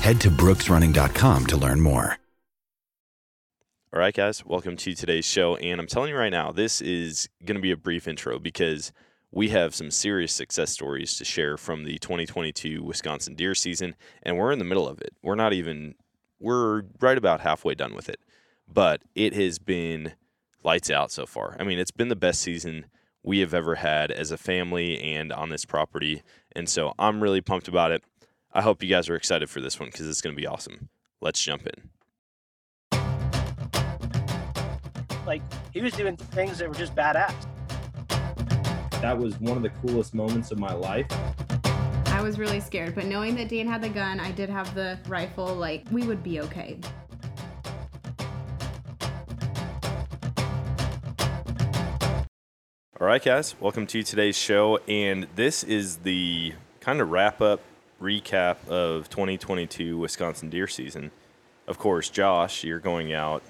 Head to brooksrunning.com to learn more. All right, guys, welcome to today's show. And I'm telling you right now, this is going to be a brief intro because we have some serious success stories to share from the 2022 Wisconsin deer season, and we're in the middle of it. We're not even, we're right about halfway done with it, but it has been lights out so far. I mean, it's been the best season we have ever had as a family and on this property. And so I'm really pumped about it. I hope you guys are excited for this one because it's going to be awesome. Let's jump in. Like he was doing things that were just badass. That was one of the coolest moments of my life. I was really scared, but knowing that Dan had the gun, I did have the rifle, like we would be okay. All right, guys, welcome to today's show. And this is the kind of wrap up recap of 2022 Wisconsin deer season. Of course, Josh, you're going out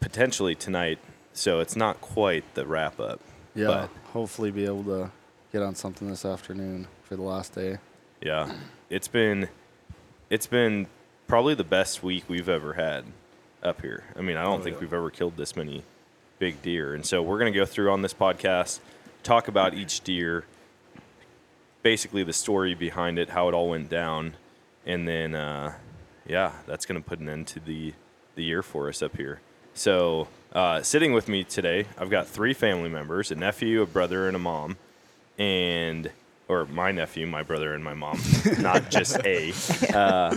potentially tonight, so it's not quite the wrap up. Yeah, But hopefully be able to get on something this afternoon for the last day. yeah, it's been it's been probably the best week we've ever had up here. I mean, I don't oh, think we've ever killed this many big deer. And so we're going to go through on this podcast, talk about each deer, basically the story behind it, how it all went down, and then uh, yeah, that's going to put an end to the the year for us up here. So uh, sitting with me today, I've got three family members: a nephew, a brother, and a mom, and or my nephew, my brother, and my mom, not just a. Uh,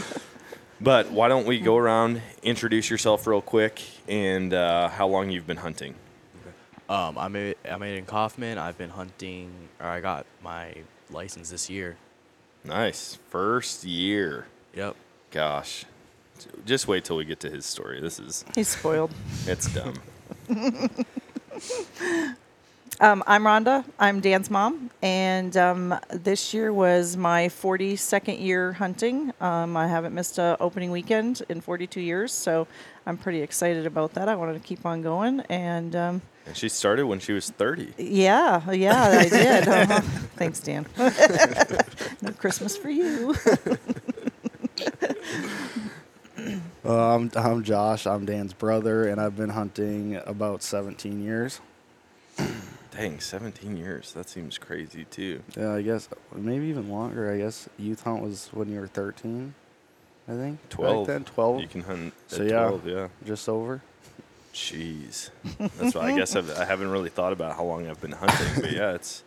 but why don't we go around, introduce yourself real quick, and uh, how long you've been hunting? Um, I'm a, I'm Aiden Kaufman. I've been hunting, or I got my license this year. Nice, first year. Yep. Gosh, just wait till we get to his story. This is He's spoiled. it's dumb. Um, I'm Rhonda. I'm Dan's mom, and um, this year was my 42nd year hunting. Um, I haven't missed a opening weekend in 42 years, so I'm pretty excited about that. I wanted to keep on going, and um, And she started when she was thirty. yeah, yeah, I did. Uh-huh. Thanks, Dan. no Christmas for you. Uh, I'm, I'm Josh. I'm Dan's brother, and I've been hunting about 17 years. Dang, seventeen years. That seems crazy too. Yeah, I guess maybe even longer. I guess youth hunt was when you were 13, I think. back Twelve. then, 12. You can hunt So, at yeah. twelve. Yeah. just over. Jeez. That's why I guess I've, I haven't really thought about how long I've been hunting, but yeah, it's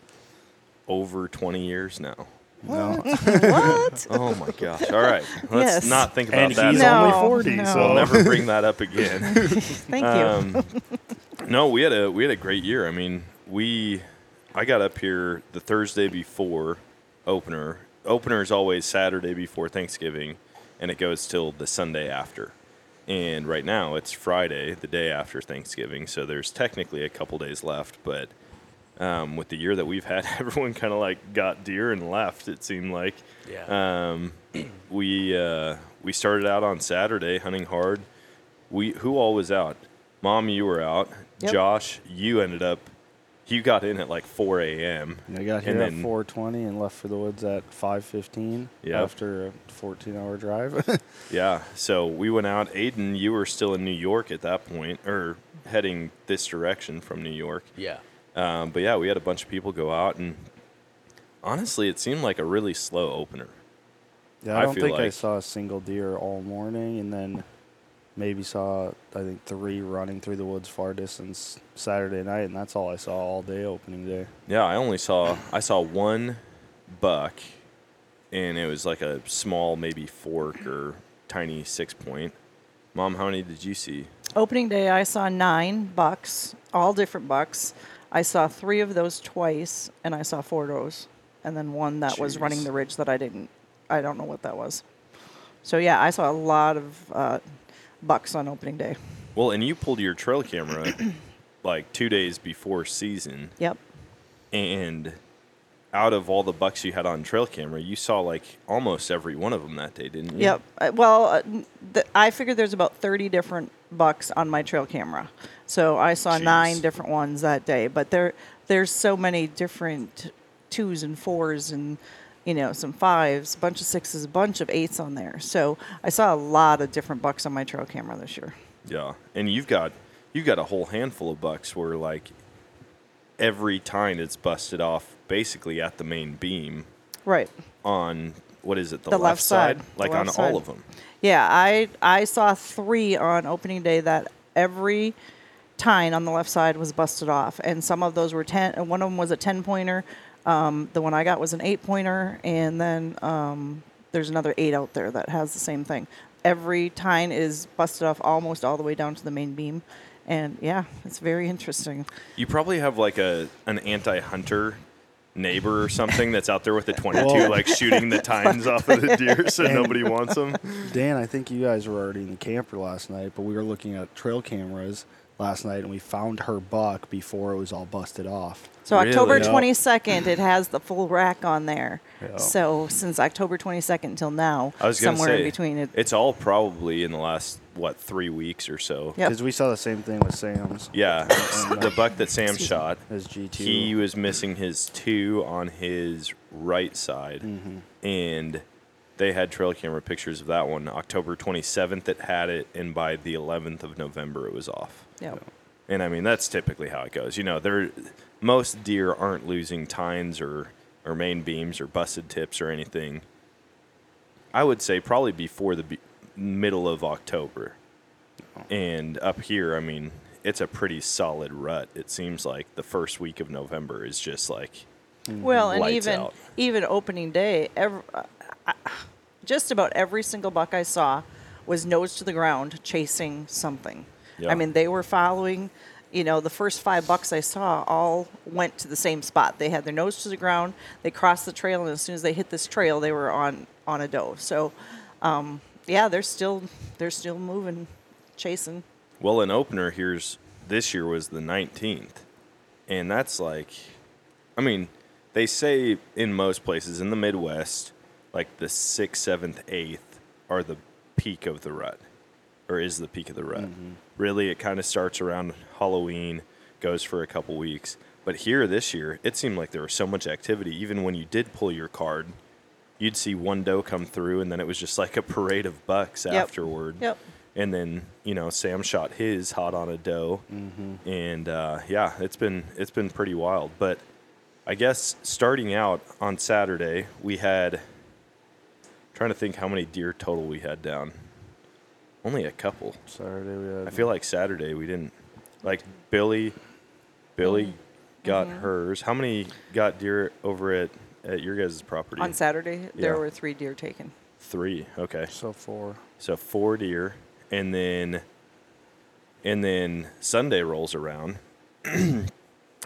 over twenty years now. No. what? Oh my gosh! All right, let's Yes. not think about And that. he's No, only 40, no. so We'll never bring that up again. Thank you. Um, no, we had a we had a great year. I mean, we I got up here the Thursday before opener. Opener is always Saturday before Thanksgiving, and it goes till the Sunday after. and right now it's Friday, the day after Thanksgiving. So there's technically a couple days left, but um, with the year that we've had, everyone kind of like got deer and left. It seemed like. Yeah. Um, we uh, we started out on Saturday hunting hard. We who all was out? Mom, you were out. Yep. Josh, you ended up. You got in at like 4 a.m. I got here and at 4:20 and left for the woods at 5:15 Yeah. after a 14-hour drive. Yeah. So we went out. Aiden, you were still in New York at that point, or heading this direction from New York. Yeah. Um, but yeah, we had a bunch of people go out, and honestly, it seemed like a really slow opener. yeah, I I don't feel think I saw a single deer all morning, and then maybe saw I think three running through the woods far distance Saturday night, and that's all I saw all day opening day. Yeah, I only saw I saw one buck, and it was like a small, maybe fork or tiny six point. Mom, how many did you see? Opening day, I saw nine bucks, all different bucks. I saw three of those twice, and I saw four does, and then one that was running the ridge that I didn't. I don't know what that was. So yeah, I saw a lot of uh, bucks on opening day. Well, and you pulled your trail camera like two days before season, Yep. and out of all the bucks you had on trail camera, you saw like almost every one of them that day, didn't you? Yep. Uh, Well, uh, th- I figured there's about 30 different bucks on my trail camera. So I saw nine different ones that day, but there there's so many different twos and fours and you know, some fives, a bunch of sixes, a bunch of eights on there. So I saw a lot of different bucks on my trail camera this year. Yeah, and you've got you've got a whole handful of bucks where like every time it's busted off basically at the main beam Right. on what is it the, The left, left side, the like on side. all of them. Yeah, I I saw three on opening day that every tine on the left side was busted off, and some of those were ten. And one of them was a ten pointer. Um, the one I got was an eight pointer, and then um, there's another eight out there that has the same thing. Every tine is busted off almost all the way down to the main beam, and yeah, it's very interesting. You probably have like a an anti-hunter neighbor or something that's out there with a 22 Whoa. like shooting the tines off of the deer so nobody wants them. Dan, I think you guys were already in the camper last night, but we were looking at trail cameras last night, and we found her buck before it was all busted off. So October Really? Yep. 22nd, it has the full rack on there. Yeah. So since October 22nd until now, I was somewhere say in between it. It's all probably in the last what three weeks or so. Yep. Because we saw the same thing with Sam's. Yeah, the buck that Sam Excuse shot. His G2. He was missing his two on his right side, Mm-hmm. and they had trail camera pictures of that one. October 27th, it had it, and by the 11th of November, it was off. Yep. And I mean, that's typically how it goes. You know, there most deer aren't losing tines or or main beams or busted tips or anything. I would say probably before the be- middle of October. And up here, I mean, it's a pretty solid rut. It seems like the first week of November is just like Well, and even out. even opening day, every, uh, just about every single buck I saw was nose to the ground chasing something. Yeah. I mean, they were following. You know, the first five bucks I saw all went to the same spot. They had their nose to the ground. They crossed the trail, and as soon as they hit this trail, they were on on a doe. So, um, yeah, they're still they're still moving, chasing. Well, an opener here's this year was the 19th. And that's like, I mean, they say in most places in the Midwest, like the 6th, 7th, 8th are the peak of the rut, or is the peak of the rut. Really, it kind of starts around Halloween, goes for a couple weeks. But here this year, it seemed like there was so much activity. Even when you did pull your card, you'd see one doe come through, and then it was just like a parade of bucks Yep. afterward Yep. and then you know Sam shot his hot on a doe, and uh, yeah, it's been it's been pretty wild. But I guess starting out on Saturday, we had trying to think how many deer total we had down. Only a couple. Saturday we had. I feel like Saturday we didn't like Billy. Billy got hers. How many got deer over at at your guys' property? On Saturday, there Yeah. were three deer taken. Three. Okay. so four. So four deer, and then and then Sunday rolls around,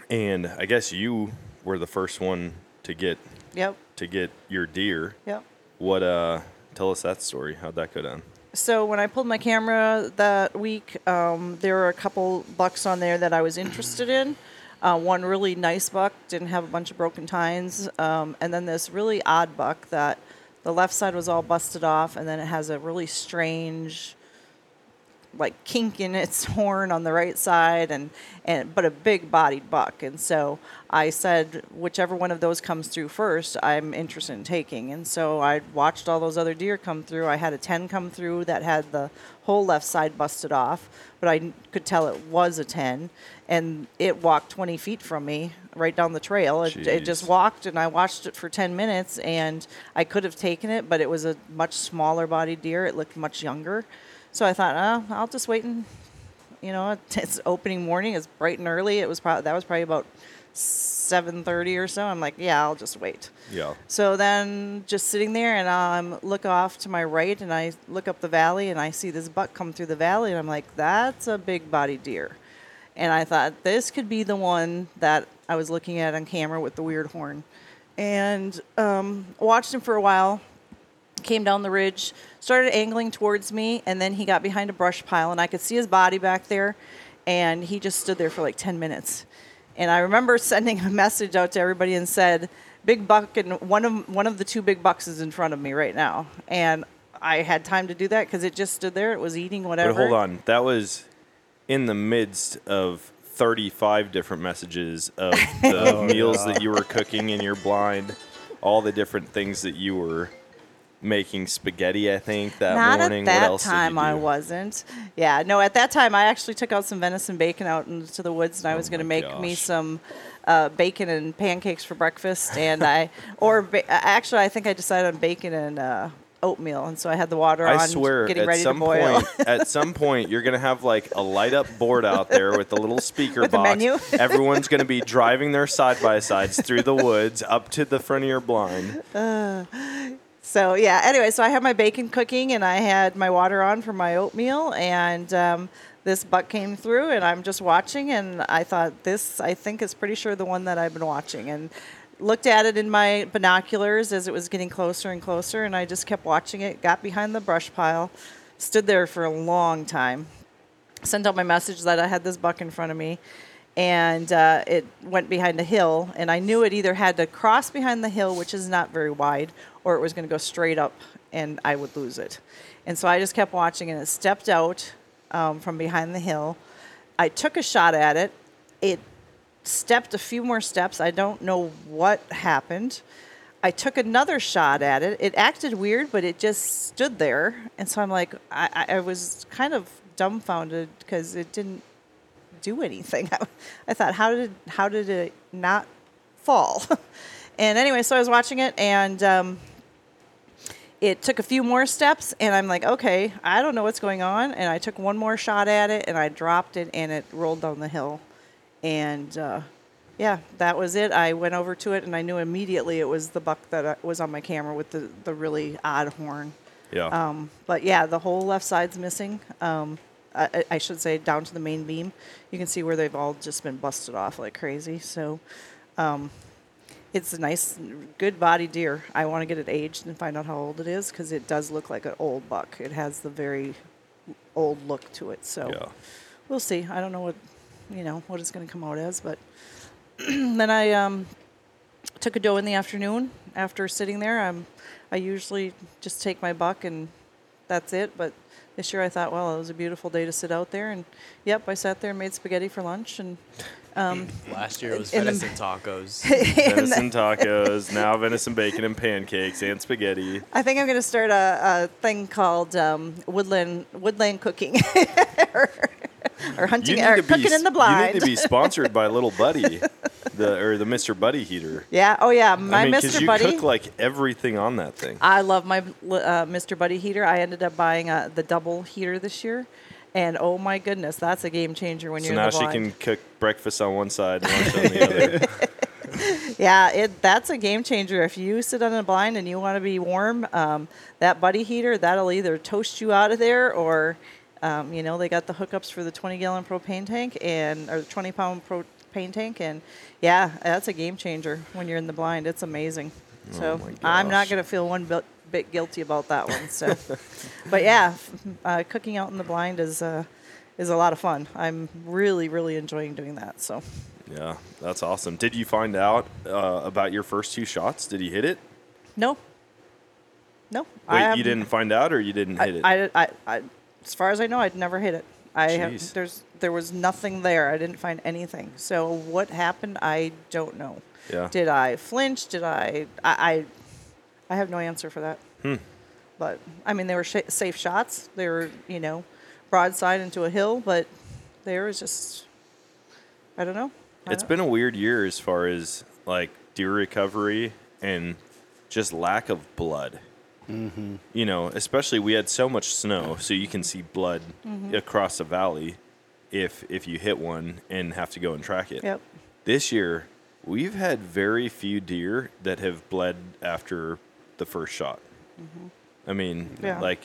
and I guess you were the first one to get Yep. to get your deer. Yep. What uh? Tell us that story. How'd that go down? so when I pulled my camera that week, um, there were a couple bucks on there that I was interested in. Uh, one really nice buck didn't have a bunch of broken tines, um, and then this really odd buck that the left side was all busted off, and then it has a really strange like kink in its horn on the right side and, and but a big bodied buck. And so i said whichever one of those comes through first i'm interested in taking. And so i watched all those other deer come through. I had a 10 come through that had the whole left side busted off but i could tell it was a 10 and it walked 20 feet from me right down the trail. It, it just walked and i watched it for 10 minutes and i could have taken it but it was a much smaller bodied deer. It looked much younger so I thought, oh, I'll just wait and, you know, it's opening morning. It's bright and early. It was probably that was probably about seven thirty or so. I'm like, yeah, I'll just wait. Yeah. So then, just sitting there, and um, look off to my right, and I look up the valley, and I see this buck come through the valley, and I'm like, that's a big body deer. And I thought this could be the one that I was looking at on camera with the weird horn, and um, watched him for a while came down the ridge, started angling towards me, and then he got behind a brush pile, and I could see his body back there, and he just stood there for like 10 minutes. And I remember sending a message out to everybody and said, "Big buck, and one of one of the two big bucks is in front of me right now." And I had time to do that because it just stood there. It was eating whatever. But hold on, that was in the midst of 35 different messages of the oh, meals that you were cooking in your blind, all the different things that you were making spaghetti. I think that Not morning. at that what else time, I wasn't. Yeah, no, at that time, I actually took out some venison bacon out into the woods, and I was going to Oh make me some uh, bacon and pancakes for breakfast. And I, or ba- actually, I think I decided on bacon and uh, oatmeal, and so I had the water I on, swear, getting at ready some to boil. point, at some point, you're gonna have like a light up board out there with a little speaker With box. menu? Everyone's gonna be driving their side by sides through the woods up to the front of your blind. So yeah. Anyway, so I had my bacon cooking and I had my water on for my oatmeal, and um, this buck came through, and I'm just watching, and I thought this, I think, is pretty sure the one that I've been watching, and looked at it in my binoculars as it was getting closer and closer, and I just kept watching it. Got behind the brush pile, stood there for a long time, sent out my message that I had this buck in front of me, and uh, it went behind a hill. And I knew it either had to cross behind the hill, which is not very wide, or it was going to go straight up, and I would lose it. And so I just kept watching, and it stepped out um, from behind the hill. I took a shot at it. It stepped a few more steps. I don't know what happened. I took another shot at it. It acted weird, but it just stood there. And so I'm like, I, I- was kind of dumbfounded because it didn't do anything. I thought, how did how did it not fall? and anyway, so I was watching it, and um, it took a few more steps, and I'm like, okay, I don't know what's going on. And I took one more shot at it, and I dropped it, and it rolled down the hill. And uh, yeah, that was it. I went over to it, and I knew immediately it was the buck that uh, was on my camera with the, the really odd horn. Yeah. Um, but yeah, the whole left side's missing. Um, I, I- I should say down to the main beam. You can see where they've all just been busted off like crazy. So um, it's a nice, good body deer. I want to get it aged and find out how old it is because it does look like an old buck. It has the very old look to it. So Yeah. we'll see. I don't know what you know what it's going to come out as, but then I um, took a doe in the afternoon after sitting there. I'm I usually just take my buck and that's it. But this year I thought, well, it was a beautiful day to sit out there, and yep, I sat there and made spaghetti for lunch, and um, Last year it was in the- venison tacos. venison tacos, now venison bacon and pancakes and spaghetti. I think I'm going to start a, a thing called um, woodland woodland cooking, or, or hunting, or cooking in the blind. You need to be sponsored by Little Buddy, the or the Mr. Buddy heater. yeah. Oh yeah. My Mr. Buddy. I mean, because Mr. you Buddy. cook like everything on that thing. I love my uh, Mr. Buddy heater. I ended up buying uh, the double heater this year, and oh my goodness, that's a game changer when So you're now in the body. So now she blind. can cook breakfast on one side, lunch on the other. Yeah, it that's a game changer. If you sit on a blind and you want to be warm, um, that Buddy heater that'll either toast you out of there or, um, you know, they got the hookups for the 20 gallon propane tank and or the 20 pound propane tank, and yeah, that's a game changer when you're in the blind. It's amazing. So Oh my I'm not gonna feel one bit, bit guilty about that one. So, but yeah, uh, cooking out in the blind is uh, is a lot of fun. I'm really really enjoying doing that. So, Yeah, that's awesome. Did you find out uh, about your first two shots? Did he hit it? no, no. Wait, I you didn't find out, or you didn't I, hit it? I, I, I, as far as I know, I'd never hit it. I Jeez. have, there's there was nothing there. I didn't find anything. So what happened? I don't know. Yeah. Did I flinch? Did I? I, I, I have no answer for that. Hmm. But I mean, they were sh- safe shots. They were, you know, broadside into a hill, but there was just, I don't know. I It's don't- been a weird year as far as like deer recovery and just lack of blood. Mm-hmm. You know, especially we had so much snow, so you can see blood Mhm. across the valley if if you hit one and have to go and track it. Yep. This year, we've had very few deer that have bled after the first shot. I mean, Mm-hmm. Yeah. like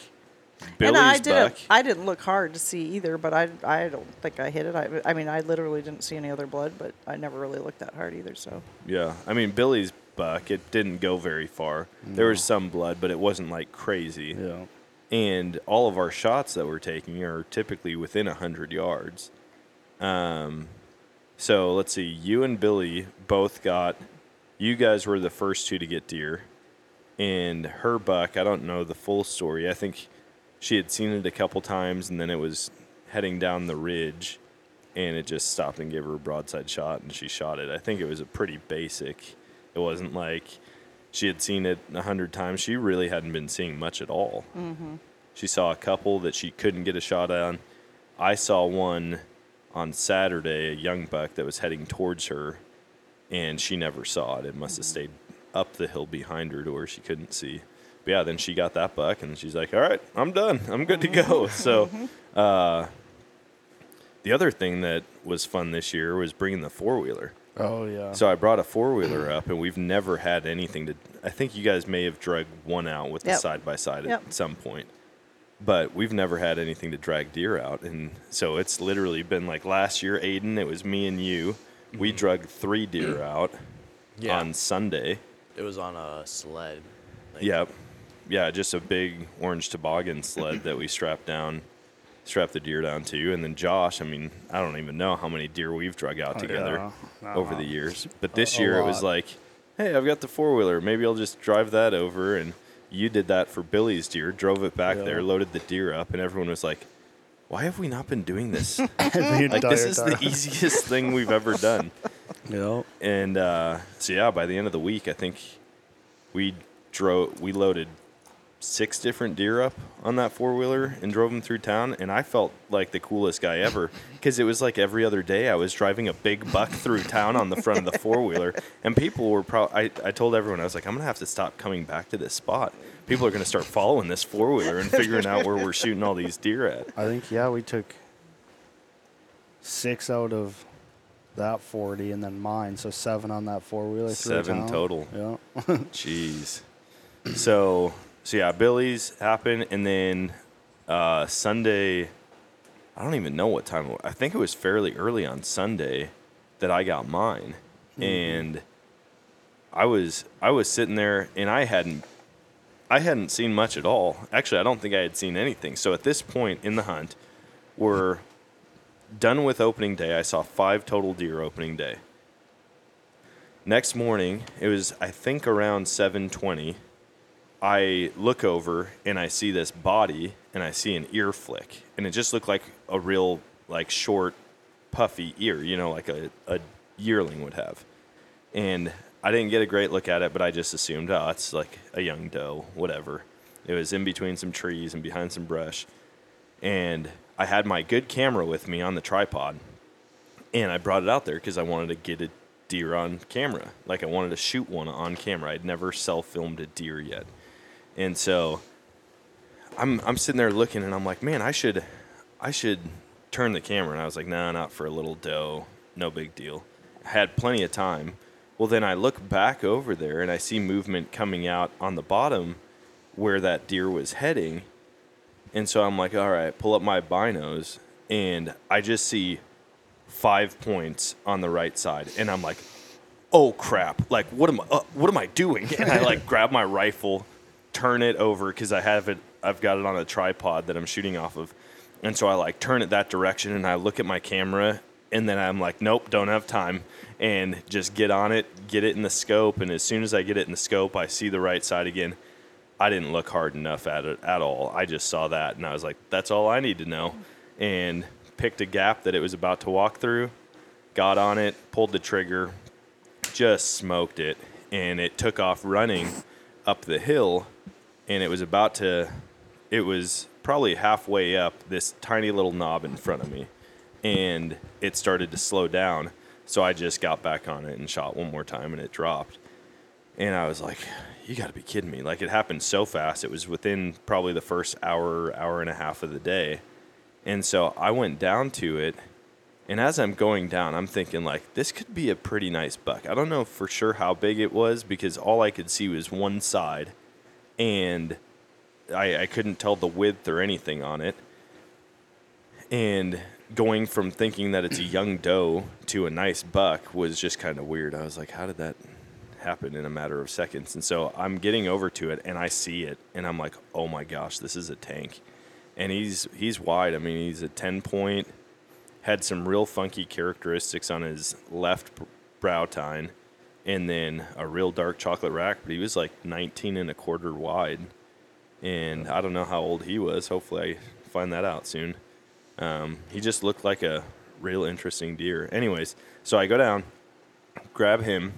and Billy's I didn't. buck. I didn't look hard to see either, but I, I don't think I hit it. I, I mean, I literally didn't see any other blood, but I never really looked that hard either. So Yeah, I mean Billy's buck. It didn't go very far. There was some blood, but it wasn't like crazy. Yeah. And all of our shots that we're taking are typically within hundred yards. Um, so let's see. You and Billy both got. You guys were the first two to get deer, and her buck. I don't know the full story. I think she had seen it a couple times, and then it was heading down the ridge, and it just stopped and gave her a broadside shot, and she shot it. I think it was a pretty basic. It wasn't like she had seen it a hundred times. She really hadn't been seeing much at all. Mhm. She saw a couple that she couldn't get a shot on. I saw one on Saturday, a young buck that was heading towards her, and she never saw it. It must have stayed up the hill behind her to where she couldn't see. But yeah, then she got that buck, and she's like, "All right, I'm done. I'm good to go." So, uh, the other thing that was fun this year was bringing the four wheeler. Oh yeah. So I brought a four wheeler up, and we've never had anything to. I think you guys may have dragged one out with the side by side Yep. at some point, but we've never had anything to drag deer out, and so it's literally been like last year, Aiden. It was me and you. We drug three deer out Yeah. on Sunday. It was on a sled. Like, Yep. Yeah, just a big orange toboggan sled that we strapped down, strapped the deer down to. And then Josh, I mean, I don't even know how many deer we've drug out Oh, together yeah. Over the years. But this A- a year it was like, hey, I've got the four wheeler. Maybe I'll just drive that over. And you did that for Billy's deer, drove it back Yeah. there, loaded the deer up, and everyone was like, why have we not been doing this? Like, this entire is the easiest thing we've ever done. Yep. And uh, so yeah, by the end of the week, I think we drove, we loaded six different deer up on that four wheeler and drove them through town. And I felt like the coolest guy ever because it was like every other day I was driving a big buck through town on the front of the four wheeler, and people were probably. I, I told everyone I was like, I'm gonna have to stop coming back to this spot. People are gonna start following this four wheeler and figuring out where we're shooting all these deer at. I think yeah, we took six out of that forty, and then mine, so seven on that four wheeler. Seven total. Yeah. Jeez. So so yeah, Billy's happened, and then uh, Sunday. I don't even know what time. I think it was fairly early on Sunday that I got mine, and I was I was sitting there, and I hadn't I hadn't seen much at all. Actually, I don't think I had seen anything. So at this point in the hunt, we're done with opening day. I saw five total deer opening day. Next morning, it was I think around 7:20. I look over and I see this body and I see an ear flick and it just looked like a real like short puffy ear, you know, like a, a yearling would have. And I didn't get a great look at it, but I just assumed, oh, it's like a young doe, whatever. It was in between some trees and behind some brush. And I had my good camera with me on the tripod. And I brought it out there because I wanted to get a deer on camera. Like I wanted to shoot one on camera. I'd never self filmed a deer yet. And so I'm I'm sitting there looking and I'm like, man, I should I should turn the camera. And I was like, nah, not for a little doe. No big deal. I had plenty of time. Well, then I look back over there and I see movement coming out on the bottom where that deer was heading. And so I'm like, all right, pull up my binos. And I just see five points on the right side. And I'm like, oh crap. Like, what am I, uh, what am I doing? And I like grab my rifle, turn it over because I have it. I've got it on a tripod that I'm shooting off of, and so I like turn it that direction, and I look at my camera, and then I'm like, nope, don't have time, and just get on it, get it in the scope, and as soon as I get it in the scope, I see the right side again. I didn't look hard enough at it at all. I just saw that, and I was like, that's all I need to know, and picked a gap that it was about to walk through, got on it, pulled the trigger, just smoked it, and it took off running up the hill, and it was about to, it was probably halfway up this tiny little knob in front of me, and it started to slow down. So I just got back on it and shot one more time, and it dropped. And I was like, you got to be kidding me. Like, it happened so fast. It was within probably the first hour, hour and a half of the day. And so I went down to it. And as I'm going down, I'm thinking, like, this could be a pretty nice buck. I don't know for sure how big it was because all I could see was one side. And I, I couldn't tell the width or anything on it. And going from thinking that it's a young doe to a nice buck was just kind of weird. I was like, how did that happen in a matter of seconds? And so I'm getting over to it and I see it and I'm like, oh my gosh, this is a tank. And he's he's wide. I mean, he's a 10 point, had some real funky characteristics on his left brow tine, and then a real dark chocolate rack. But he was like 19 and a quarter wide. And I don't know how old he was. Hopefully, I find that out soon. Um, he just looked like a real interesting deer. Anyways, so I go down, grab him.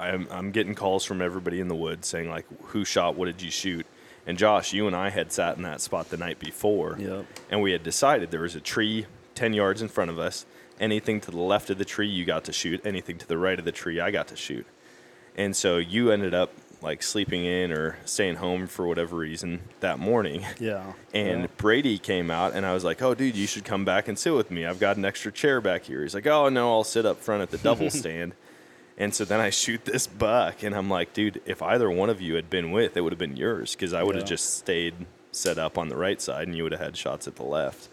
I'm, I'm getting calls from everybody in the woods saying like, "Who shot? What did you shoot?" And Josh, you and I had sat in that spot the night before, Yep. and we had decided there was a tree ten yards in front of us. Anything to the left of the tree, you got to shoot. Anything to the right of the tree, I got to shoot. And so you ended up like sleeping in or staying home for whatever reason that morning. Yeah. And Yeah. Brady came out, and I was like, "Oh, dude, you should come back and sit with me. I've got an extra chair back here." He's like, "Oh no, I'll sit up front at the double stand." And so then I shoot this buck, and I'm like, "Dude, if either one of you had been with, it would have been yours because I would have Yeah. just stayed set up on the right side, and you would have had shots at the left."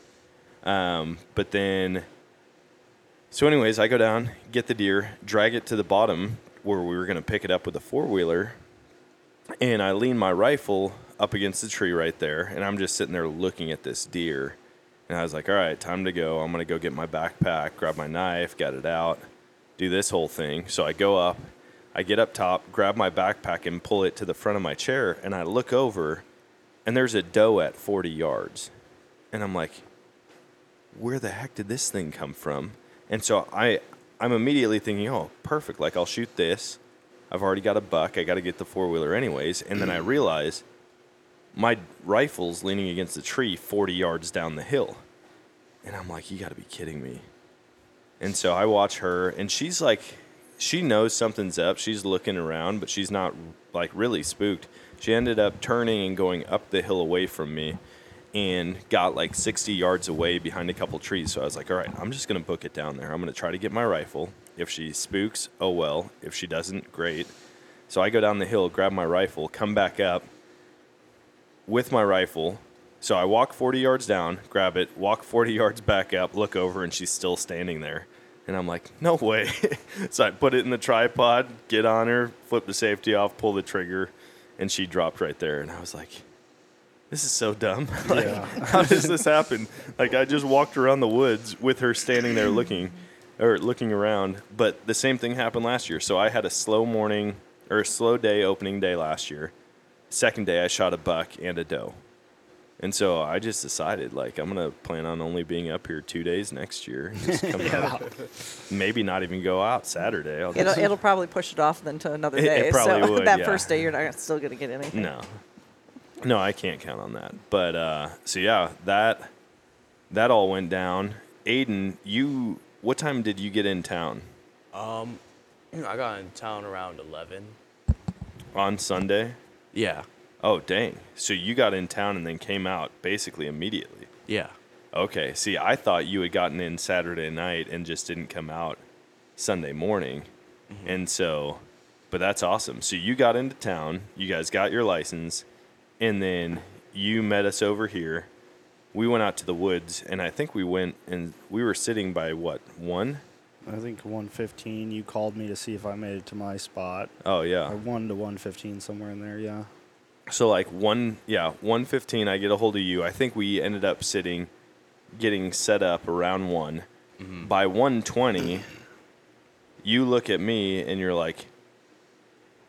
Um, but then, so anyways, I go down, get the deer, drag it to the bottom where we were going to pick it up with a four wheeler, and I lean my rifle up against the tree right there, and I'm just sitting there looking at this deer. And I was like, all right, time to go. I'm going to go get my backpack, grab my knife, get it out, do this whole thing. So I go up, I get up top, grab my backpack, and pull it to the front of my chair. And I look over, and there's a doe at 40 yards. And I'm like, where the heck did this thing come from? And so I, I'm immediately thinking, oh, perfect. Like I'll shoot this. I've already got a buck. I got to get the four wheeler anyways. And then I mm. realize my rifle's leaning against the tree 40 yards down the hill. And I'm like, you got to be kidding me. And so I watch her, and she's like, she knows something's up. She's looking around, but she's not like really spooked. She ended up turning and going up the hill away from me and got like 60 yards away behind a couple trees. So I was like, all right, I'm just going to book it down there. I'm going to try to get my rifle. If she spooks, oh well. If she doesn't, great. So I go down the hill, grab my rifle, come back up with my rifle. So I walk 40 yards down, grab it, walk 40 yards back up, look over, and she's still standing there. And I'm like, no way. so I put it in the tripod, get on her, flip the safety off, pull the trigger, and she dropped right there. And I was like, this is so dumb. like, how does this happen? Like I just walked around the woods with her standing there looking or looking around, but the same thing happened last year. So I had a slow morning or a slow day opening day last year. Second day I shot a buck and a doe. And so I just decided like I'm gonna plan on only being up here two days next year. and Just come out. Maybe not even go out Saturday. I'll It'll, it'll probably push it off then to another It- it day. probably so would, that yeah. first day, you're not still going to get anything. No, no, I can't count on that. But uh, so yeah, that that all went down. Aiden, you what time did you get in town Um, I got in town around 11. on Sunday? Yeah. Oh dang! So you got in town and then came out basically immediately. Yeah. Okay. See, I thought you had gotten in Saturday night and just didn't come out Sunday morning. Mm-hmm. And so, but that's awesome. So you got into town, you guys got your license, and then you met us over here. We went out to the woods, and I think we went and we were sitting by what, one? I think 115. You called me to see if I made it to my spot. Oh, Or yeah. 1 to 115, somewhere in there, yeah. So like one, yeah, one fifteen. I get a hold of you. I think we ended up sitting, getting set up around one. By one twenty, you look at me and you're like,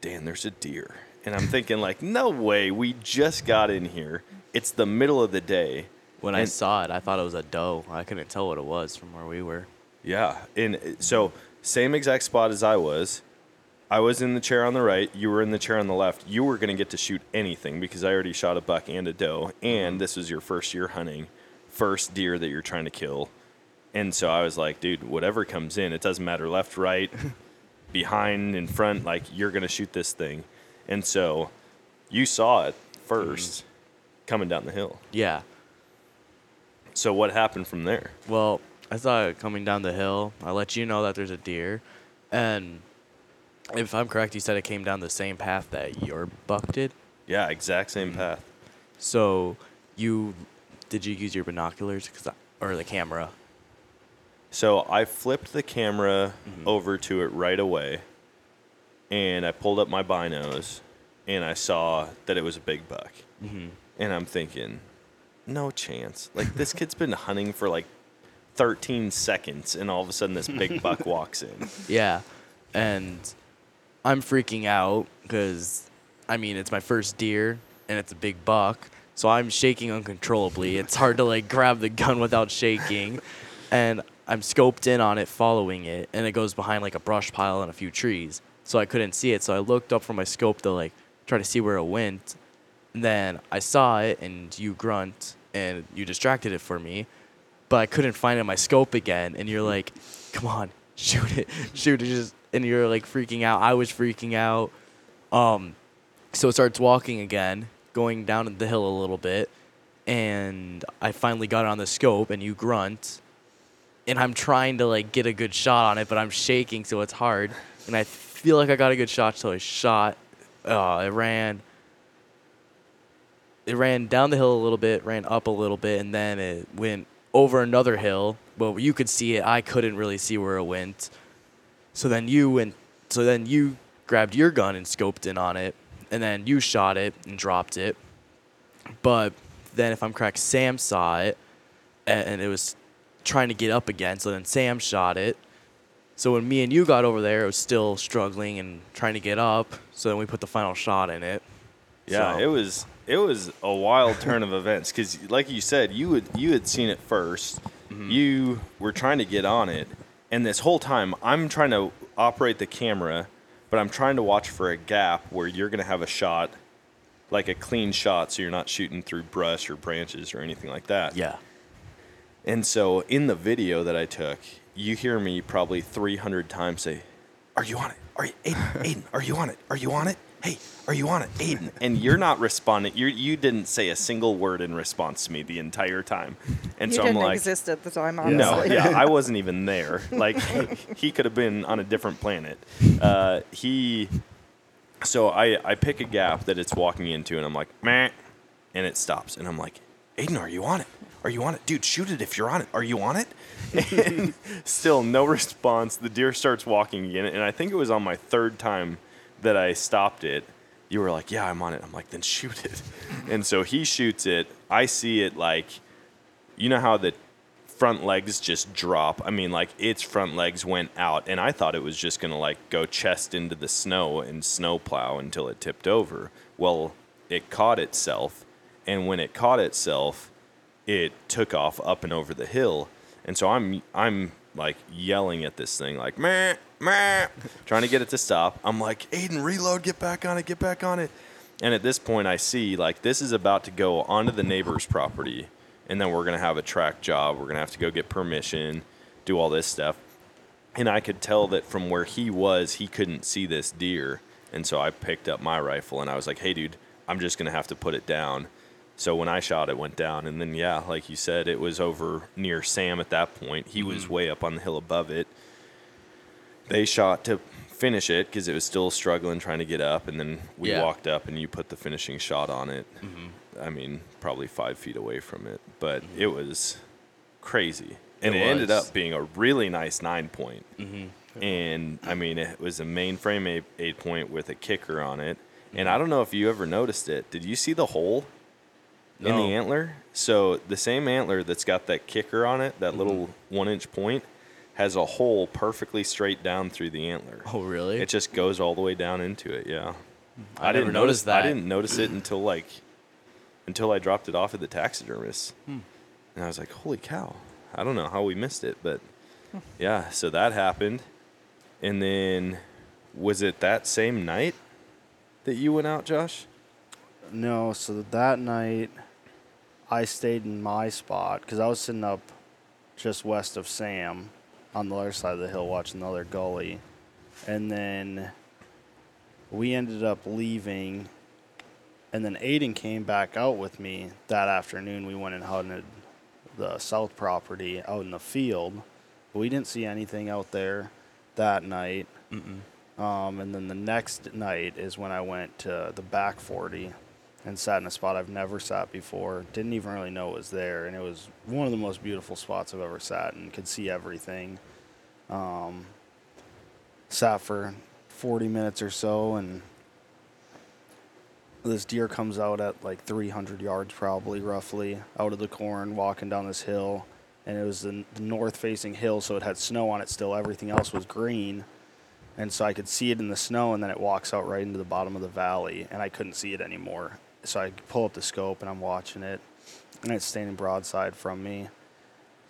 "Dan, there's a deer." And I'm thinking like, "No way! We just got in here. It's the middle of the day." When I saw it, I thought it was a doe. I couldn't tell what it was from where we were. Yeah, and uh, so same exact spot as I was. I was in the chair on the right. You were in the chair on the left. You were going to get to shoot anything because I already shot a buck and a doe, and mm-hmm. this was your first year hunting, first deer that you're trying to kill. And so I was like, dude, whatever comes in, it doesn't matter left, right, behind, in front. Like you're going to shoot this thing. And so you saw it 1st mm. coming down the hill. Yeah. So what happened from there? Well, I saw it coming down the hill. I let you know that there's a deer, and if I'm correct, you said it came down the same path that your buck did. Yeah, exact same path. So you did you use your binoculars 'Cause I- or the camera? So I flipped the camera over to it right away, and I pulled up my binos, and I saw that it was a big buck. Mhm. And I'm thinking, no chance. Like this kid's been hunting for like 13 seconds, and all of a sudden this big buck walks in. Yeah, and I'm freaking out because I mean it's my first deer and it's a big buck, so I'm shaking uncontrollably. It's hard to like grab the gun without shaking, and I'm scoped in on it, following it, and it goes behind like a brush pile and a few trees, so I couldn't see it. So I looked up from my scope to like try to see where it went, and then I saw it, and you grunt, and you distracted it for me, but I couldn't find it in my scope again, and you're like, "Come on, shoot it, shoot it!" Just and you're like freaking out. I was freaking out. Um, so it starts walking again, going down the hill a little bit, and I finally got it on the scope, and you grunt, and I'm trying to like get a good shot on it, but I'm shaking, so it's hard, and I feel like I got a good shot, so I shot. Uh, it ran. It ran down the hill a little bit, ran up a little bit, and then it went over another hill. Well, you could see it. I couldn't really see where it went. So then you went. So then you grabbed your gun and scoped in on it, and then you shot it and dropped it. But then, if I'm correct, Sam saw it, and it was trying to get up again. So then Sam shot it. So when me and you got over there, it was still struggling and trying to get up. So then we put the final shot in it. Yeah, So- it was it was a wild turn of events because, like you said, you had you had seen it 1st mm-hmm. You were trying to get on it, and this whole time I'm trying to operate the camera, but I'm trying to watch for a gap where you're gonna have a shot, like a clean shot, so you're not shooting through brush or branches or anything like that. Yeah. And so in the video that I took, you hear me probably 300 times say, "Are you on it? Are you Aiden? Aiden, are you on it? Are you on it? Hey, are you on it, Aiden?" And you're not responding. You you didn't say a single word in response to me the entire time. And you so didn't I'm like, exist at the time, honestly. no, yeah, I wasn't even there. Like he could have been on a different planet. Uh, he, so I I pick a gap that it's walking into, and I'm like, meh, and it stops, and I'm like, Aiden, are you on it? Are you on it, dude? Shoot it if you're on it. Are you on it? And still no response. The deer starts walking again, and I think it was on my third time that I stopped it. You were like, yeah, I'm on it. I'm like, then shoot it. And so he shoots it. I see it like you know how the front legs just drop i mean like its front legs went out and i thought it was just to like go chest into the snow and snowplow until it tipped over well it caught itself and when it caught itself it took off up and over the hill and so i'm i'm like yelling at this thing like meh trying to get it to stop i'm like aiden reload get back on it get back on it and at this point i see like this is about to go onto the neighbor's property and then we're going to have a track job. We're going to have to go get permission, do all this stuff. And I could tell that from where he was, he couldn't see this deer. And so I picked up my rifle and I was like, hey, dude, I'm just going to have to put it down. So when I shot, it went down. And then, yeah, like you said, it was over near Sam at that point. He mm-hmm. was way up on the hill above it. They shot to finish it because it was still struggling trying to get up. And then we Yeah. walked up and you put the finishing shot on it. Mm-hmm. I mean, probably five feet away from it, but it was crazy. And it, It ended up being a really nice nine point. Mm-hmm. And I mean, it was a mainframe eight, eight point with a kicker on it. And I don't know if you ever noticed it. Did you see the hole in the antler? So the same antler that's got that kicker on it, that little one inch point, has a hole perfectly straight down through the antler. Oh, really? It just goes all the way down into it. Yeah. I never didn't noticed notice, I didn't notice it until like until I dropped it off at the taxidermist, Hmm. and I was like, "Holy cow!" I don't know how we missed it, but yeah. So that happened, and then was it that same night that you went out, Josh? No, so that night I stayed in my spot because I was sitting up just west of Sam on the other side of the hill watching the other gully. And then we ended up leaving. And then Aiden came back out with me that afternoon. We went and hunted the south property out in the field. We didn't see anything out there that night. Um, and then the next night is when I went to the back 40 and sat in a spot I've never sat before. Didn't even really know it was there. And it was one of the most beautiful spots I've ever sat and could see everything. Um, sat for 40 minutes or so and this deer comes out at like 300 yards probably roughly out of the corn walking down this hill and it was the, the north facing hill so it had snow on it still everything else was green and so I could see it in the snow, and then it walks out right into the bottom of the valley, and I couldn't see it anymore. So I pull up the scope, and I'm watching it, and it's standing broadside from me.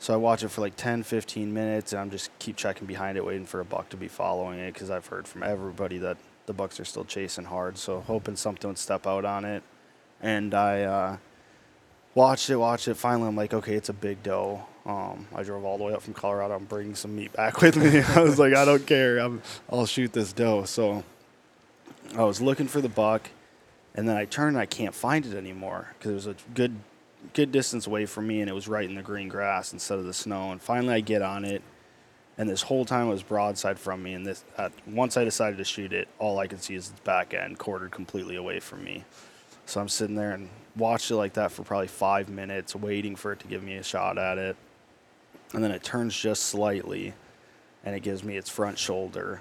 So I watch it for like 10, 15 minutes, and I'm just keep checking behind it, waiting for a buck to be following it, because I've heard from everybody that the bucks are still chasing hard. So hoping something would step out on it, and I uh, watched it, watched it. Finally, I'm like, okay, it's a big doe. Um, I drove all the way up from Colorado. I'm bringing some meat back with me. I was like, I don't care. I'm, I'll shoot this doe. So I was looking for the buck, and then I turned and I can't find it anymore because it was a good, good distance away from me, and it was right in the green grass instead of the snow. And finally, I get on it, and this whole time it was broadside from me. And this, uh, once I decided to shoot it, all I could see is its back end quartered completely away from me. So I'm sitting there and watched it like that for probably five minutes, waiting for it to give me a shot at it. And then it turns just slightly, and it gives me its front shoulder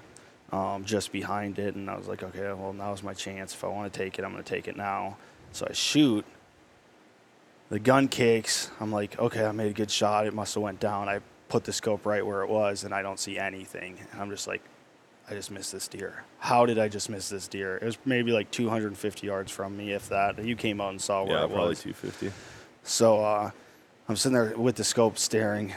um, just behind it. And I was like, okay, well, now's my chance. If I want to take it, I'm going to take it now. So I shoot. The gun kicks. I'm like, okay, I made a good shot. It must have went down. I put the scope right where it was, and I don't see anything. And I'm just like, I just missed this deer. How did I just miss this deer? It was maybe like 250 yards from me, if that. You came out and saw where yeah, it probably was. 250. So uh, I'm sitting there with the scope staring,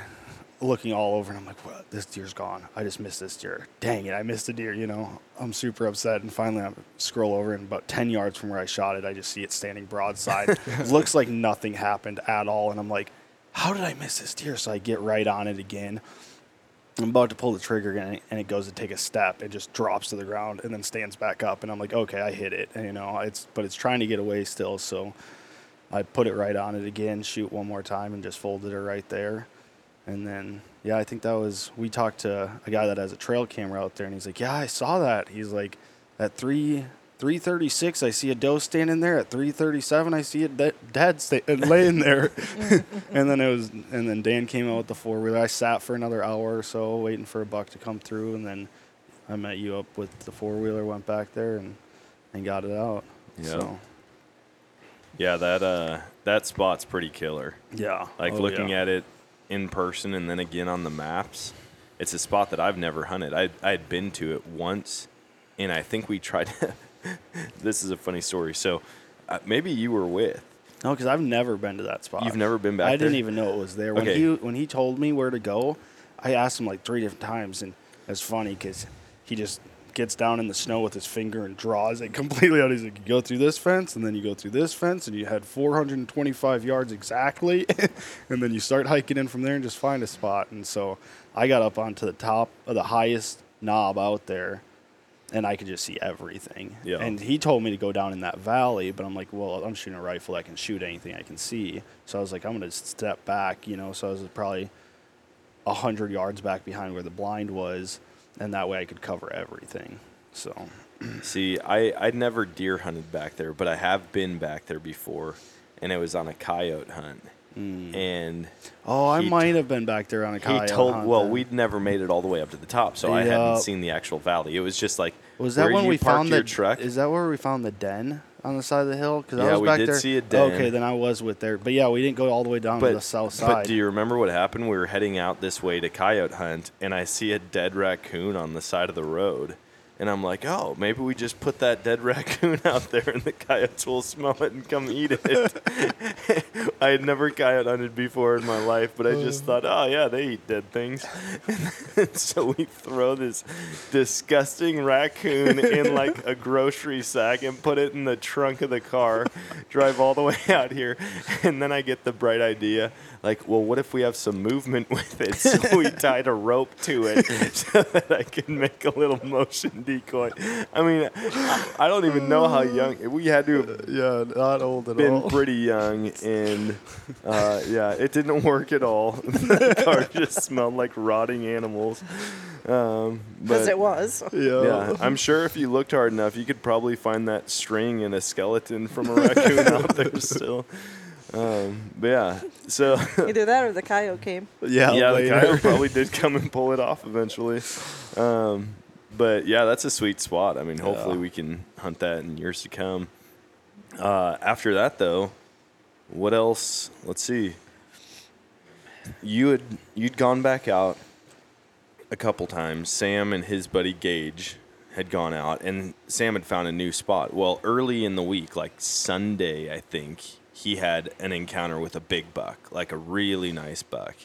looking all over, and I'm like, what? This deer's gone. I just missed this deer. Dang it, I missed a deer, you know? I'm super upset. And finally, I scroll over, and about 10 yards from where I shot it, I just see it standing broadside. Looks like nothing happened at all. And I'm like, how did I miss this deer? So I get right on it again. I'm about to pull the trigger again, and it goes to take a step. It just drops to the ground and then stands back up. And I'm like, okay, I hit it. And, you know, it's but it's trying to get away still. So I put it right on it again, shoot one more time, and just folded her right there. And then, yeah, I think that was. We talked to a guy that has a trail camera out there, and he's like, "Yeah, I saw that." He's like, "At three three thirty six, I see a doe standing there. At three thirty seven, I see it de- dead sta- laying there." and then it was, and then Dan came out with the four wheeler. I sat for another hour or so waiting for a buck to come through, and then I met you up with the four wheeler, went back there, and and got it out. Yeah. So, Yeah, that uh, that spot's pretty killer. yeah. Like Oh, looking yeah. at it in person and then again on the maps, it's a spot that I've never hunted. I I had been to it once, and I think we tried. this is a funny story. So uh, maybe you were with. No, because I've never been to that spot. You've never been back I didn't even know it was there. When Okay. he when he told me where to go, I asked him like three different times, and it's funny because he just gets down in the snow with his finger and draws it completely out. He's like, you go through this fence, and then you go through this fence, and you had 425 yards exactly, and then you start hiking in from there and just find a spot. And so I got up onto the top of the highest knob out there, and I could just see everything. Yeah. And he told me to go down in that valley, but I'm like, well, I'm shooting a rifle. I can shoot anything I can see. So I was like, I'm going to step back, you know. So I was probably a hundred yards back behind where the blind was, and that way I could cover everything. So See, I I'd never deer hunted back there, but I have been back there before, and it was on a coyote hunt. Mm. and Oh, I he might have been back there on a he coyote told hunt well then. we'd never made it all the way up to the top so i hadn't seen the actual valley it was just like Was that where when we found your the truck Is that where we found the den on the side of the hill? Because I Yeah, was we back did there. see a den. Okay, then I was with there. But yeah, we didn't go all the way down to the south side. But do you remember what happened? We were heading out this way to coyote hunt, and I see a dead raccoon on the side of the road. And I'm like, oh, maybe we just put that dead raccoon out there and the coyotes will smell it and come eat it. I had never coyote hunted before in my life, but I just oh. thought, oh, yeah, they eat dead things. And so we throw this disgusting raccoon in like a grocery sack and put it in the trunk of the car, drive all the way out here. And then I get the bright idea like, well, what if we have some movement with it? So we tied a rope to it so that I can make a little motion decoy. I mean, I don't even know how young we had to have yeah, not old at been all. pretty young, and uh, yeah, it didn't work at all. the car just smelled like rotting animals. Um, Because it was. yeah, I'm sure if you looked hard enough, you could probably find that string and a skeleton from a raccoon out there still. Um, but yeah, so Either that or the coyote came. Yeah, yeah, the later. coyote probably did come and pull it off eventually. Um, but yeah, that's a sweet spot. I mean, hopefully we can hunt that in years to come. Uh, after that, though, what else? Let's see. You had you'd gone back out a couple times. Sam and his buddy Gage had gone out, and Sam had found a new spot. Well, early in the week, like Sunday, I think, he had an encounter with a big buck, like a really nice buck.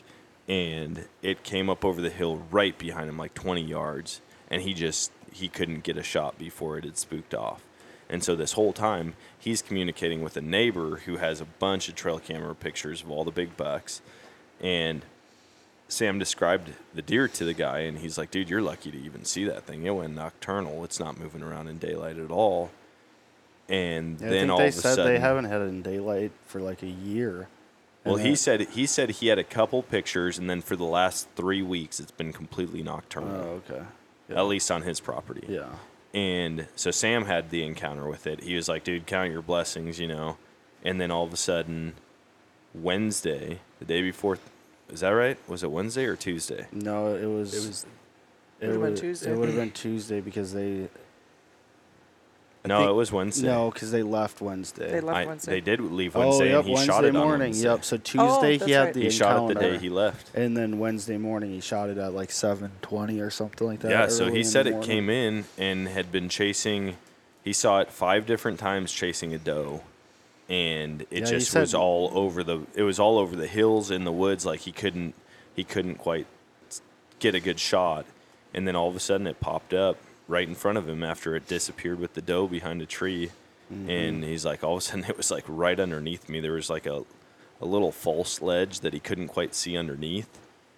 And it came up over the hill right behind him, like 20 yards. And he just, he couldn't get a shot before it had spooked off. And so this whole time, he's communicating with a neighbor who has a bunch of trail camera pictures of all the big bucks. And Sam described the deer to the guy, and he's like, "Dude, you're lucky to even see that thing. It went nocturnal. It's not moving around in daylight at all." And Yeah, I then think all they of a said sudden, they haven't had it in daylight for like a year. well, he said he said he had a couple pictures, and then for the last three weeks, it's been completely nocturnal. Oh, okay. At least on his property. Yeah. And so Sam had the encounter with it. He was like, dude, count your blessings, you know. And then all of a sudden, Wednesday, the day before, is that right? Was it Wednesday or Tuesday? No, it was. It was It Would've been Tuesday. It would have been Tuesday because they. I no, think- it was Wednesday. No, because they left Wednesday. They left I, Wednesday. they did leave Wednesday, oh, Wednesday, yep, and he Wednesday shot it morning. Wednesday. Yep. So Oh, Tuesday that's he had right. the he shot it the day he left. and then Wednesday morning he shot it at like seven twenty or something like that. Yeah, so he said it came in and had been chasing. He saw it five different times chasing a doe, and it Yeah, he just was all over the. It was all over the hills in the woods. Like he couldn't, he couldn't quite get a good shot, and then all of a sudden it popped up right in front of him after it disappeared with the doe behind a tree, Mm-hmm. and he's like, all of a sudden it was like right underneath me. There was like a, a little false ledge that he couldn't quite see underneath,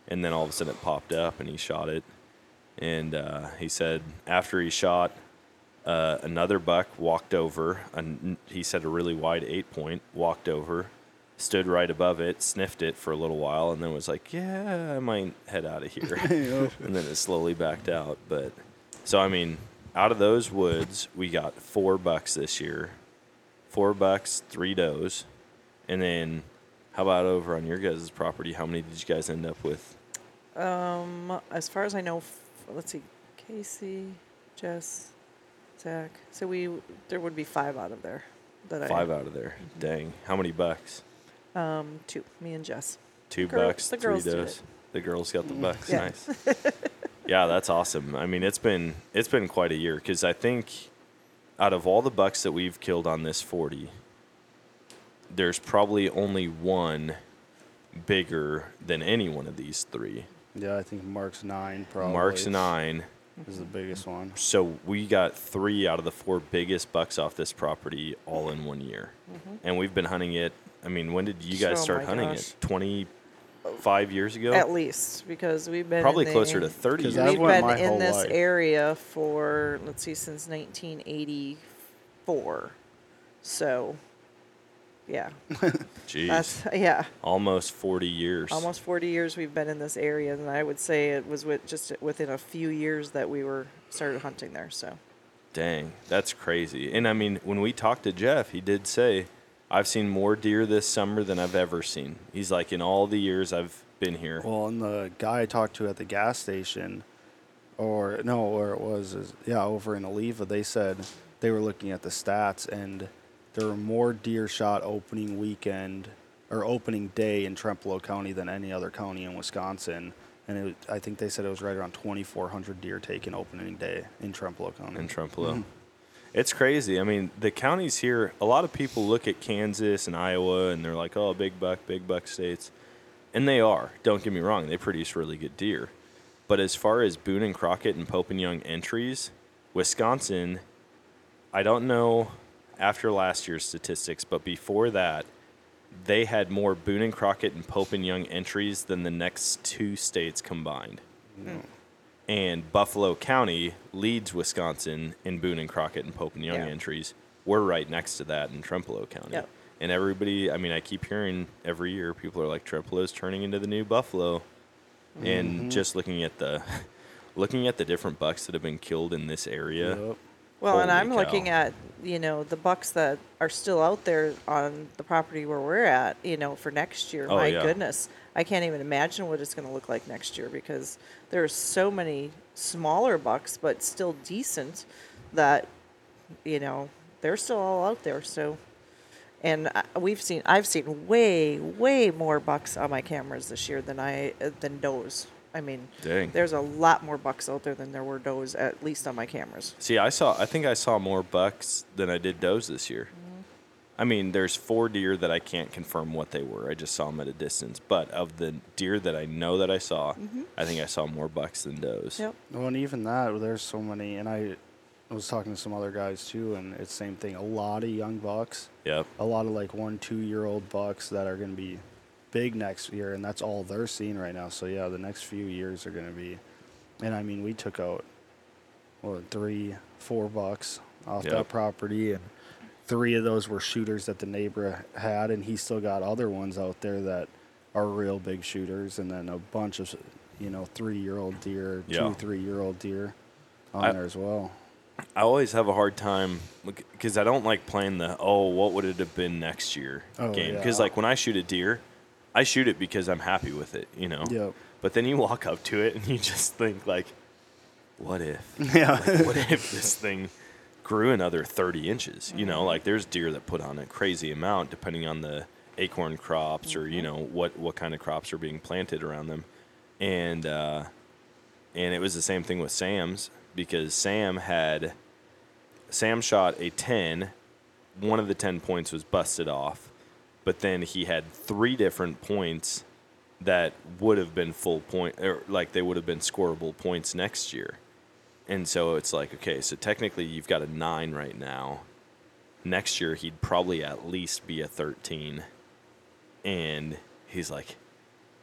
and then all of a sudden it popped up and he shot it. And uh, he said after he shot, uh, another buck walked over. And he said a really wide eight point walked over, stood right above it, sniffed it for a little while, and then was like, "Yeah, I might head out of here." and then it slowly backed out. But so I mean, out of those woods, we got four bucks this year, four bucks, three does, and then how about over on your guys' property? How many did you guys end up with? Um, as far as I know, f- let's see, Casey, Jess, Zach. So we there would be five out of there that Five I out of there. Dang. How many bucks? um two, me and Jess. Two Girl- bucks, the three does. The girls got the bucks. Yeah. Nice. yeah, that's awesome. I mean, it's been it's been quite a year because I think out of all the bucks that we've killed on this forty, there's probably only one bigger than any one of these three. Yeah, I think Mark's nine probably. Mark's nine. is the biggest one. So we got three out of the four biggest bucks off this property all in one year, mm-hmm. and we've been hunting it. I mean, when did you guys Oh start hunting gosh. it? Twenty five years ago. At least because we've been Probably in closer to thirty. years. We've been in this life. area for let's see since 1984. So, yeah, Jeez. that's yeah. Almost 40 years. Almost 40 years we've been in this area, and I would say it was with just within a few years that we were started hunting there. So, Dang, that's crazy. And I mean, when we talked to Jeff, he did say I've seen more deer this summer than I've ever seen. He's like, in all the years I've been here. Well, and the guy I talked to at the gas station, or no, where it was, is yeah, over in Eleva, they said they were looking at the stats and there were more deer shot opening weekend or opening day in Trempealeau County than any other county in Wisconsin. And it, I think they said it was right around 2,400 deer taken opening day in Trempealeau County. in Trempealeau. Mm-hmm. It's crazy. I mean, the counties here, a lot of people look at Kansas and Iowa and they're like, oh, big buck, big buck states. And they are. Don't get me wrong, they produce really good deer. But as far as Boone and Crockett and Pope and Young entries, Wisconsin, I don't know after last year's statistics, but before that, they had more Boone and Crockett and Pope and Young entries than the next two states combined hmm. And Buffalo County leads Wisconsin in Boone and Crockett and Pope and Young Yeah. entries. We're right next to that in Trempealeau County. Yep. And everybody, I mean, I keep hearing every year people are like Trempealeau's turning into the new Buffalo. And mm-hmm. just looking at the looking at the different bucks that have been killed in this area. Yep. Well, and I'm looking at, you know, the bucks that are still out there on the property where we're at, you know, for next year. Oh, My yeah. goodness. I can't even imagine what it's going to look like next year because there are so many smaller bucks, but still decent that, you know, they're still all out there. So, and we've seen, I've seen way, way more bucks on my cameras this year than I, than does. I mean, Dang. there's a lot more bucks out there than there were does, at least on my cameras. See, I saw I think I saw more bucks than I did does this year. I mean, there's four deer that I can't confirm what they were. I just saw them at a distance. But of the deer that I know that I saw, mm-hmm. I think I saw more bucks than does. Yep. Well, and even that, there's so many, and I was talking to some other guys too, and it's same thing. A lot of young bucks, Yep. a lot of like one, two year old bucks that are going to be big next year, and that's all they're seeing right now. So yeah, the next few years are going to be, and I mean, we took out what three, four bucks off Yep. that property, and three of those were shooters that the neighbor had, and he still got other ones out there that are real big shooters, and then a bunch of you know three year old deer, Yeah. two, three year old deer on I- there as well. I always have a hard time because I don't like playing the oh what would it have been next year Oh, game because yeah. like when I shoot a deer, I shoot it because I'm happy with it, you know. Yep. But then you walk up to it and you just think like, what if? Yeah. Like, what if this thing grew another 30 inches? You know, like there's deer that put on a crazy amount depending on the acorn crops or you know what what kind of crops are being planted around them, and uh, and it was the same thing with Sam's because Sam had Sam shot a 10. One of the 10 points was busted off, but then he had three different points that would have been full point or like they would have been scoreable points next year. And so it's like, okay, so technically you've got a 9 right now. Next year he'd probably at least be a 13. And he's like,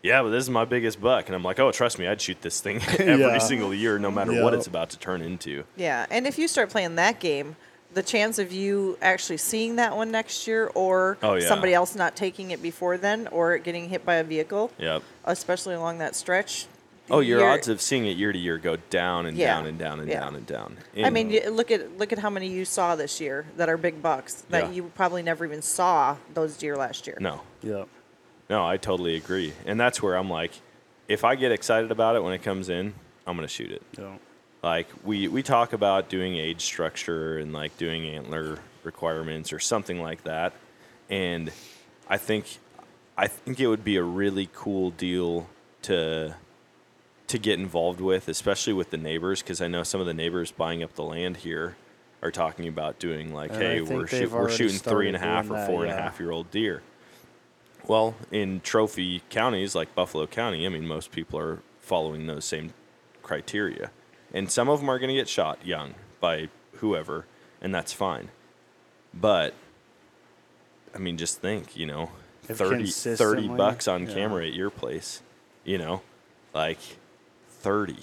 yeah, but this is my biggest buck. And I'm like, oh, trust me, I'd shoot this thing every Yeah. single year, no matter what it's about to turn into. Yeah, and if you start playing that game, the chance of you actually seeing that one next year, or Oh, yeah. somebody else not taking it before then, or getting hit by a vehicle, Yep. especially along that stretch. Oh, your you're- odds of seeing it year to year go down and Yeah. down and down and Yeah. down and down. I mean, And- you- look at look at how many you saw this year that are big bucks that Yeah. you probably never even saw those deer last year. no, Yep. no, I totally agree, and that's where I'm like, if I get excited about it when it comes in, I'm gonna shoot it. Yep. Like we we talk about doing age structure and like doing antler requirements or something like that, and I think I think it would be a really cool deal to to get involved with, especially with the neighbors, because I know some of the neighbors buying up the land here are talking about doing like, And hey, we're, shoot, we're shooting three and a half and a started half doing or that, four and a half year old deer. Well, in trophy counties like Buffalo County, I mean, most people are following those same criteria. And some of them are going to get shot young by whoever, and that's fine. But, I mean, just think, you know, If 30, 30 bucks on yeah. camera at your place, you know, like 30.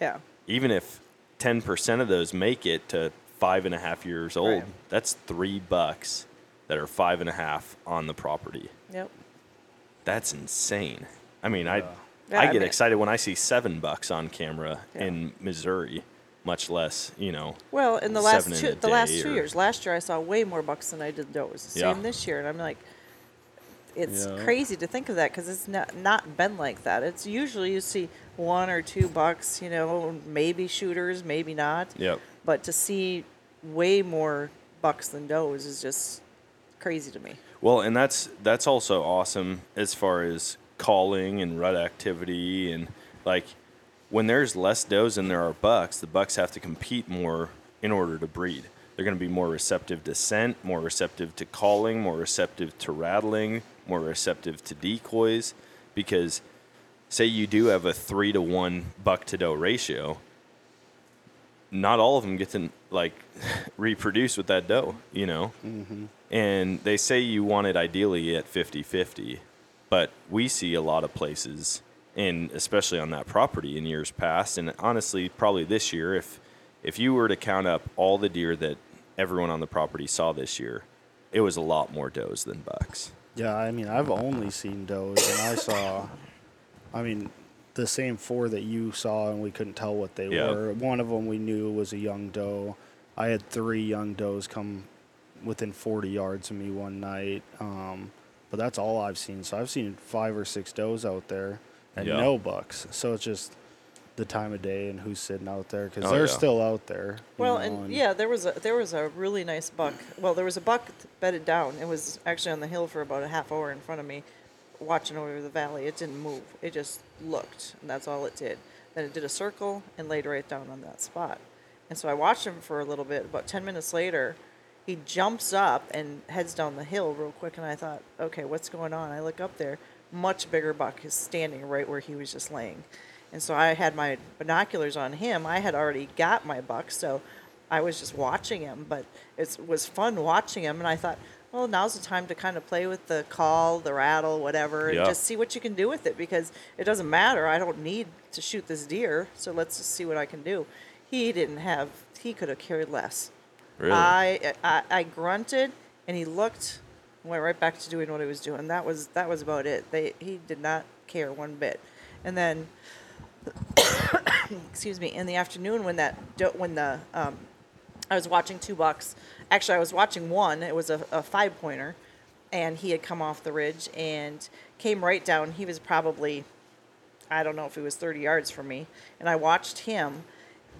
Yeah. Even if 10% of those make it to five and a half years old, Right. that's three bucks that are five and a half on the property. Yep. That's insane. I mean, I Yeah, I I get mean- excited when I see seven bucks on camera Yeah. in Missouri. Much less, you know. Well, in the last two, the last two or- years, last year I saw way more bucks than I did does. Yeah. Same this year, and I'm like, it's Yeah. crazy to think of that because it's not not been like that. It's usually you see one or two bucks, you know, maybe shooters, maybe not. Yep. But to see way more bucks than does is just crazy to me. Well, and that's that's also awesome as far as calling and rut activity and like when there's less does than there are bucks, the bucks have to compete more in order to breed. They're going to be more receptive to scent, more receptive to calling, more receptive to rattling, more receptive to decoys because say you do have a 3 to 1 buck to doe ratio, not all of them get to like reproduce with that doe, you know? Mm-hmm. And they say you want it ideally at 50 50, but we see a lot of places, and especially on that property in years past, and honestly, probably this year, if if you were to count up all the deer that everyone on the property saw this year, it was a lot more does than bucks. Yeah, I mean, I've only seen does, and I saw, I mean, the same four that you saw, and we couldn't tell what they Yeah. were. One of them we knew was a young doe. I had three young does come within 40 yards of me one night, um, but that's all I've seen. So I've seen five or six does out there, and Yeah. no bucks. So it's just the time of day and who's sitting out there because Oh, they're yeah. still out there. Well, know, and yeah, there was a there was a really nice buck. Well, there was a buck bedded down. It was actually on the hill for about a half hour in front of me, watching over the valley. It didn't move. It just looked, and that's all it did. Then it did a circle and laid right down on that spot. And so I watched him for a little bit. About ten minutes later, he jumps up and heads down the hill real quick. And I thought, okay, what's going on? I look up there. Much bigger buck is standing right where he was just laying. And so I had my binoculars on him. I had already got my buck, so I was just watching him. But it was fun watching him, and I thought, well, now's the time to kind of play with the call, the rattle, whatever, and Yeah. just see what you can do with it because it doesn't matter. I don't need to shoot this deer, so let's just see what I can do. He didn't have. He could have cared less. Really? I, I I grunted, and he looked, went right back to doing what he was doing. That was that was about it. They he did not care one bit. And then excuse me, in the afternoon when that when the um, I was watching two bucks. Actually, I was watching one. It was a, a five pointer, and he had come off the ridge and came right down. He was probably, I don't know if he was 30 yards from me, and I watched him,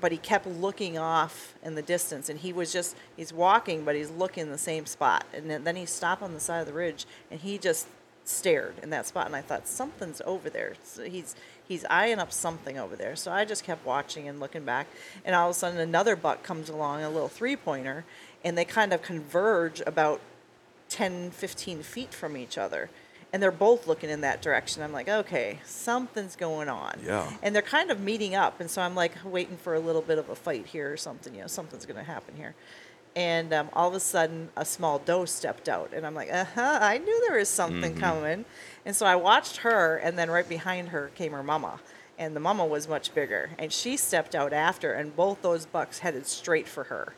but he kept looking off in the distance, and he was just he's walking, but he's looking the same spot, and then, then he stopped on the side of the ridge, and he just stared in that spot, and I thought something's over there. So he's he's eyeing up something over there. So I just kept watching and looking back, and all of a sudden another buck comes along, a little three pointer, and they kind of converge about 10, 15 feet from each other. And they're both looking in that direction. I'm like, okay, something's going on. Yeah. And they're kind of meeting up. And so I'm like waiting for a little bit of a fight here or something. You know, something's going to happen here. And um, all of a sudden, a small doe stepped out. And I'm like, uh huh, I knew there was something coming. And so I watched her. And then right behind her came her mama. And the mama was much bigger. And she stepped out after. And both those bucks headed straight for her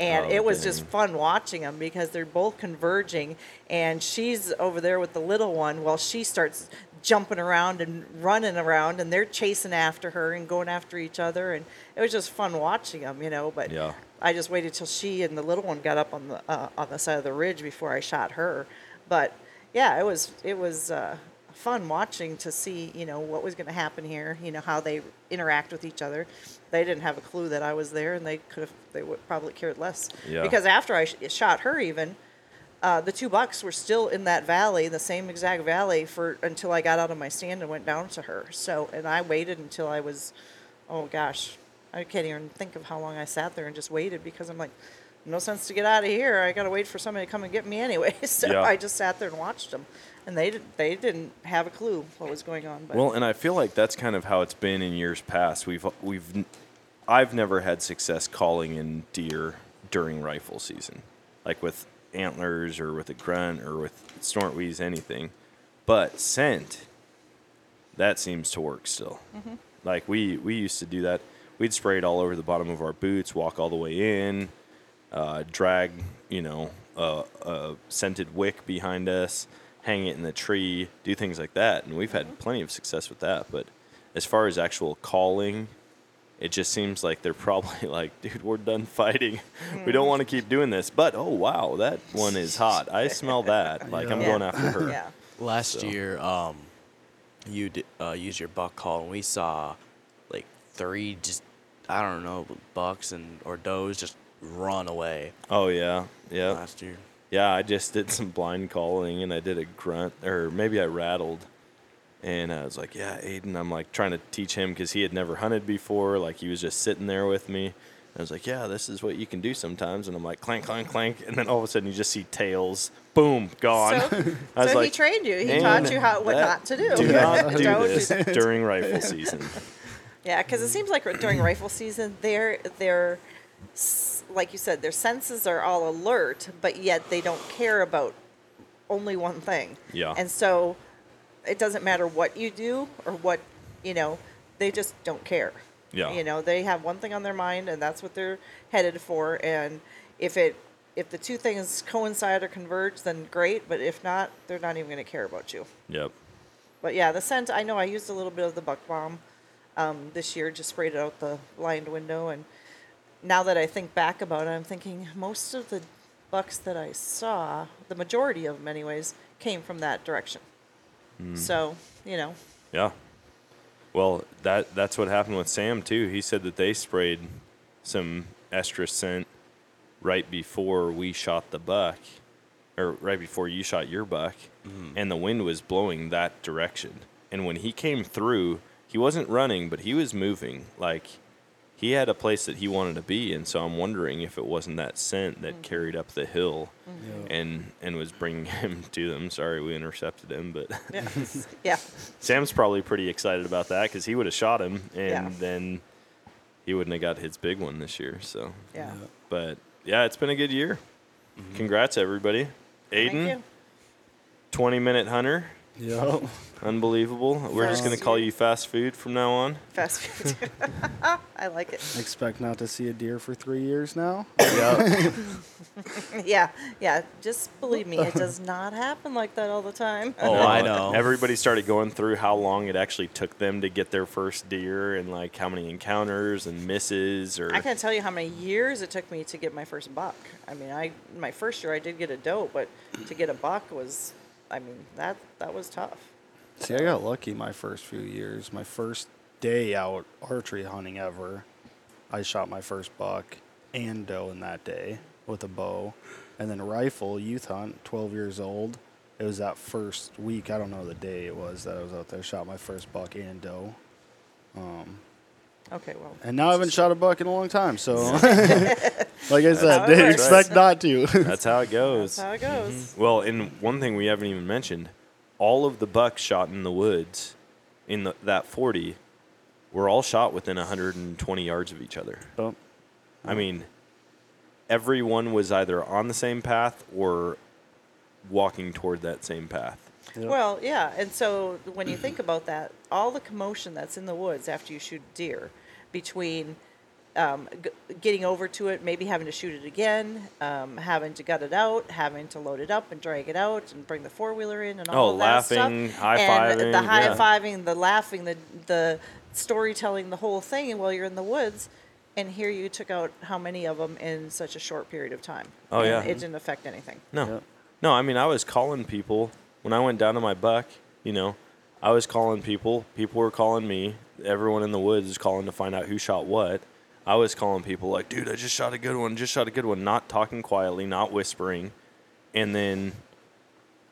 and Oh, it was dang. just fun watching them because they're both converging and she's over there with the little one while she starts jumping around and running around and they're chasing after her and going after each other and it was just fun watching them you know but Yeah. i just waited till she and the little one got up on the uh, on the side of the ridge before i shot her but yeah it was it was uh, fun watching to see you know what was going to happen here you know how they interact with each other. They didn't have a clue that i was there and they could have they would probably cared less. Yeah. because after i sh- shot her even uh, the two bucks were still in that valley the same exact valley for until i got out of my stand and went down to her. So and i waited until i was oh gosh i can't even think of how long i sat there and just waited because i'm like no sense to get out of here i gotta wait for somebody to come and get me anyway so Yeah. i just sat there and watched them and they did, they didn't have a clue what was going on but Well, and I feel like that's kind of how it's been in years past. We've we've I've never had success calling in deer during rifle season, like with antlers or with a grunt or with snort wheeze, anything. But scent, that seems to work still. Mm-hmm. Like we we used to do that. We'd spray it all over the bottom of our boots, walk all the way in, uh, drag you know a, a scented wick behind us, hang it in the tree, do things like that, and we've had plenty of success with that. But as far as actual calling it just seems like they're probably like, dude, we're done fighting. We don't want to keep doing this. But oh wow, that one is hot. I smell that. Like I'm going after her. Yeah. Last So- year, um, you d- uh, used your buck call, and we saw like three just I don't know bucks and or does just run away Oh yeah, yeah, last year. yeah. I just did some blind calling and I did a grunt, or maybe I rattled. And I was like, yeah, Aiden. I'm like trying to teach him because he had never hunted before. Like he was just sitting there with me. And I was like, yeah, this is what you can do sometimes. And I'm like, clank, clank, clank. And then all of a sudden you just see tails. Boom, gone. So, I was so he trained you. He taught you how what not to do. Do not do this during rifle season. Yeah, because it seems like during rifle season, their their s- like you said, their senses are all alert, but yet they don't care about only one thing. Yeah. And so it doesn't matter what you do or what you know, they just don't care. Yeah. You know, they have one thing on their mind, and that's what they're headed for. And if it if the two things coincide or converge, then great. But if not, they're not even going to care about you. Yep. But yeah, the scent. I know I used a little bit of the buck bomb um, this year. Just sprayed it out the blind window, and now that I think back about it, I'm thinking most of the bucks that I saw, the majority of them, anyways, came from that direction. Hmm. So you know, Yeah. Well, that that's what happened with Sam too. He said that they sprayed some estrus scent right before we shot the buck, or right before you shot your buck, mm-hmm. and the wind was blowing that direction. And when he came through, he wasn't running, but he was moving. Like he had a place that he wanted to be, and so I'm wondering if it wasn't that scent that mm-hmm. carried up the hill, mm-hmm. and and was bringing him to them. Sorry, we intercepted him, but. yeah, yeah. Sam's probably pretty excited about that because he would have shot him, and Yeah. then he wouldn't have got his big one this year. So, Yeah. but yeah, it's been a good year. Mm-hmm. Congrats, everybody. Thank Aiden, you. 20 minute hunter. Yep. Unbelievable. We're just going to call you fast food from now on. Fast food. I like it. Expect not to see a deer for three years now. Yeah, yeah. Just believe me, it does not happen like that all the time. Oh, I know. Everybody started going through how long it actually took them to get their first deer and like how many encounters and misses or I can't tell you how many years it took me to get my first buck. I mean, I my first year I did get a doe, but to get a buck was, I mean, that that was tough. See, I got lucky my first few years. My first day out archery hunting ever, I shot my first buck and doe in that day with a bow. And then rifle, youth hunt, 12 years old. It was that first week, I don't know the day it was that I was out there, shot my first buck and doe. Um, Okay, well, And now I haven't shot a buck in a long time, so like I said, how it works. expect not to. that's how it goes. that's how it goes. Mm-hmm. Well, and one thing we haven't even mentioned, all of the bucks shot in the woods in the, that 40 were all shot within 120 yards of each other. Oh, I mean, everyone was either on the same path or walking toward that same path. Yep. Well, yeah, and so when you think about that, all the commotion that's in the woods after you shoot deer, between um, g- getting over to it, maybe having to shoot it again, um, having to gut it out, having to load it up and drag it out, and bring the four wheeler in, and all Oh, of that stuff. laughing, and high-fiving, the high fiving, the laughing, the the storytelling, the whole thing while you're in the woods. And here you took out how many of them in such a short period of time? Oh, And yeah. it didn't affect anything. No. Yep. No, I mean, I was calling people when I went down to my buck, you know, I was calling people. People were calling me. Everyone in the woods is calling to find out who shot what. I was calling people like, dude, I just shot a good one, just shot a good one, not talking quietly, not whispering. And then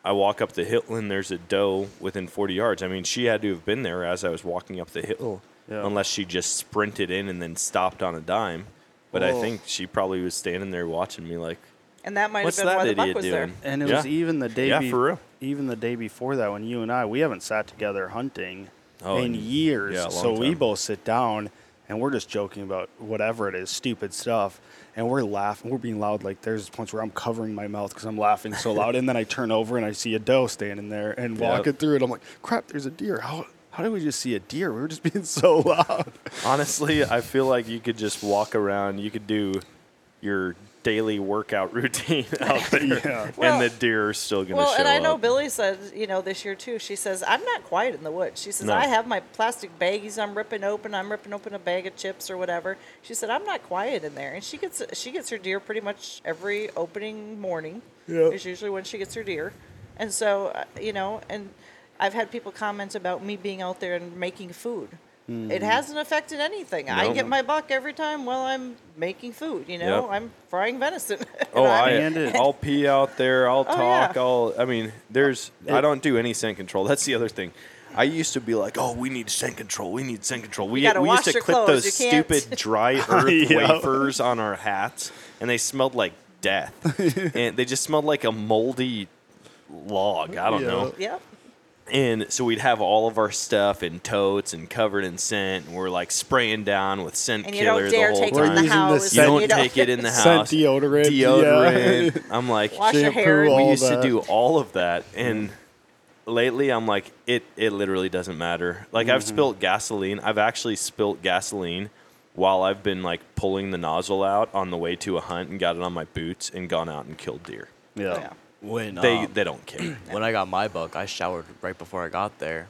I walk up the hill and there's a doe within 40 yards. I mean, she had to have been there as I was walking up the hill, Yeah. unless she just sprinted in and then stopped on a dime. But I think she probably was standing there watching me like, And that might what's have been why that the buck was doing? there. And it Yeah. was even the day Yeah, be- for real. even the day before that when you and I we haven't sat together hunting Oh, in years. yeah, so we both sit down and we're just joking about whatever it is, stupid stuff. And we're laughing. We're being loud. Like there's points where I'm covering my mouth because I'm laughing so loud. and then I turn over and I see a doe standing there and Yep. walking through it. I'm like, crap, there's a deer. How, how did we just see a deer? We were just being so loud. Honestly, I feel like you could just walk around. You could do your daily workout routine out there, Well- and the deer are still going to Well, show and I know up. Billy said, you know, this year too. She says, I'm not quiet in the woods. She says, No. I have my plastic baggies I'm ripping open. I'm ripping open a bag of chips or whatever. She said, I'm not quiet in there. And she gets she gets her deer pretty much every opening morning. Yeah. Is usually when she gets her deer. And so, uh, you know, and I've had people comment about me being out there and making food. It mm. hasn't affected anything. I get my buck every time while I'm making food. You know, Yep. I'm frying venison. Oh, I, And it- I'll pee out there. I'll Oh, talk. yeah. I'll. I mean, there's. I don't do any scent control. That's the other thing. I used to be like, oh, we need scent control. We need scent control. We, we used to clip clothes. those stupid dry earth Yeah. wafers on our hats, and they smelled like death. and they just smelled like a moldy log. I don't know. Yep. And so we'd have all of our stuff in totes and covered in scent, and we're like spraying down with scent And you killer don't dare the whole take time. it in the using the house. you scent- don't you know. take it in the Scent house. deodorant, Deodorant. yeah. I'm like, Wash your Shampoo, hair. we all used to do all of that, and lately I'm like, it. It literally doesn't matter. Like I've mm-hmm. spilt gasoline. I've actually spilt gasoline while I've been like pulling the nozzle out on the way to a hunt and got it on my boots and gone out and killed deer. Yeah. Yeah. When They um, they don't care. when I got my buck, I showered right before I got there,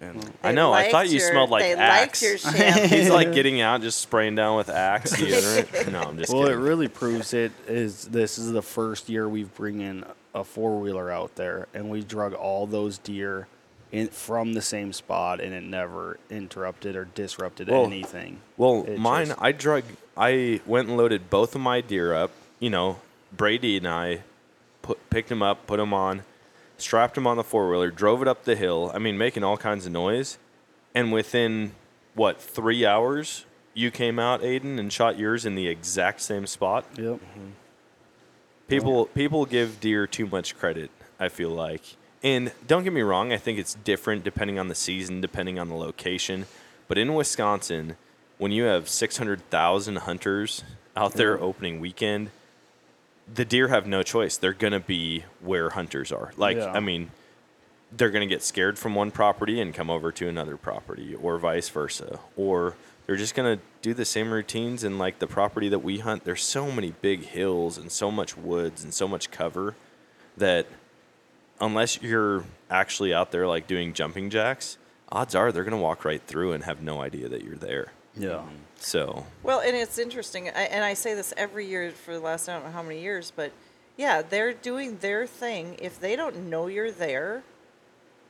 and I know. I liked thought you your- smelled like they Axe. liked your shampoo. He's like getting out, just spraying down with Axe deodorant. No, I'm just Well, it kidding. really proves it is this is the first year we've bring in a four wheeler out there, and we drug all those deer in from the same spot, and it never interrupted or disrupted Well, anything. Well, It mine, just- I drug, I went and loaded both of my deer up. You know, Brady and I put, picked him up, put him on, strapped him on the four wheeler, drove it up the hill. I mean, making all kinds of noise. And within, what, three hours, you came out, Aiden, and shot yours in the exact same spot. Yep. Mm-hmm. People people give deer too much credit, I feel like. And don't get me wrong, I think it's different depending on the season, depending on the location. But in Wisconsin, when you have 600,000 hunters out there opening weekend, the deer have no choice. They're going to be where hunters are. Like, Yeah. I mean, they're going to get scared from one property and come over to another property or vice versa or they're just going to do the same routines in like the property that we hunt there's so many big hills and so much woods and so much cover that unless you're actually out there like doing jumping jacks odds are they're going to walk right through and have no idea that you're there Yeah. Mm-hmm. so Well, and it's interesting, I, and I say this every year for the last I don't know how many years, but yeah, they're doing their thing. If they don't know you're there,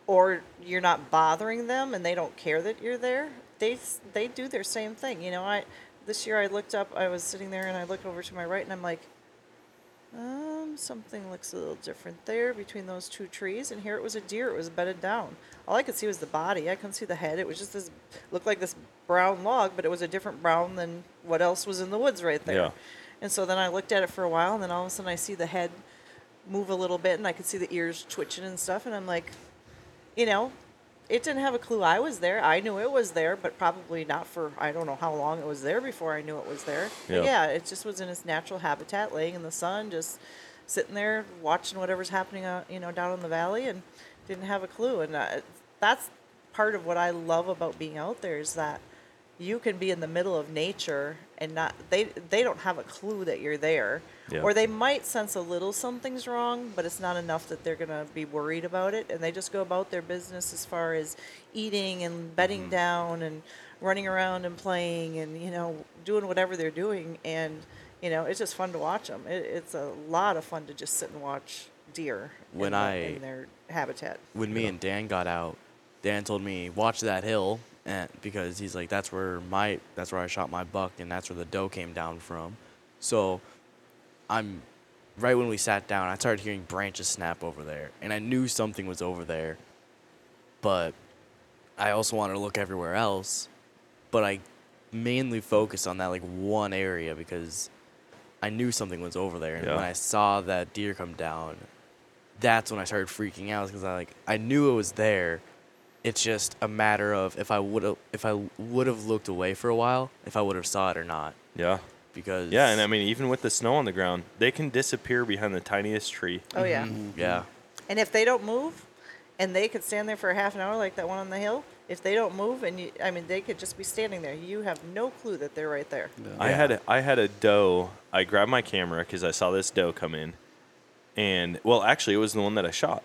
or you're not bothering them, and they don't care that you're there, they they do their same thing. You know, I this year I looked up, I was sitting there, and I looked over to my right, and I'm like, um, something looks a little different there between those two trees, and here it was a deer. It was bedded down. All I could see was the body. I couldn't see the head. It was just this looked like this brown log, but it was a different brown than what else was in the woods right there. Yeah. And so then I looked at it for a while, and then all of a sudden I see the head move a little bit, and I could see the ears twitching and stuff, and I'm like, you know, it didn't have a clue I was there. I knew it was there, but probably not for I don't know how long it was there before I knew it was there. Yeah. yeah, it just was in its natural habitat, laying in the sun, just sitting there watching whatever's happening, uh, you know, down in the valley, and didn't have a clue. And uh, that's part of what I love about being out there is that you can be in the middle of nature and not they they don't have a clue that you're there. Yeah. or they might sense a little something's wrong but it's not enough that they're going to be worried about it and they just go about their business as far as eating and bedding mm-hmm. down and running around and playing and you know doing whatever they're doing. And you know it's just fun to watch them it, it's a lot of fun to just sit and watch deer When in, I- in their habitat. when me and Dan got out, Dan told me watch that hill, and because he's like that's where my that's where I shot my buck, and that's where the doe came down from. So, I'm right when we sat down, I started hearing branches snap over there, and I knew something was over there, but I also wanted to look everywhere else, but I mainly focused on that like one area because I knew something was over there, and Yeah. when I saw that deer come down, that's when I started freaking out because I like I knew it was there. It's just a matter of if I would have if I would have looked away for a while, if I would have saw it or not. yeah Because yeah and i mean even with the snow on the ground they can disappear behind the tiniest tree oh yeah mm-hmm. yeah, mm-hmm. And if they don't move, and they could stand there for a half an hour like that one on the hill, if they don't move, and you, I mean, they could just be standing there. You have no clue that they're right there. I had a, I had a doe. I grabbed my camera because I saw this doe come in, and well, actually, it was the one that I shot.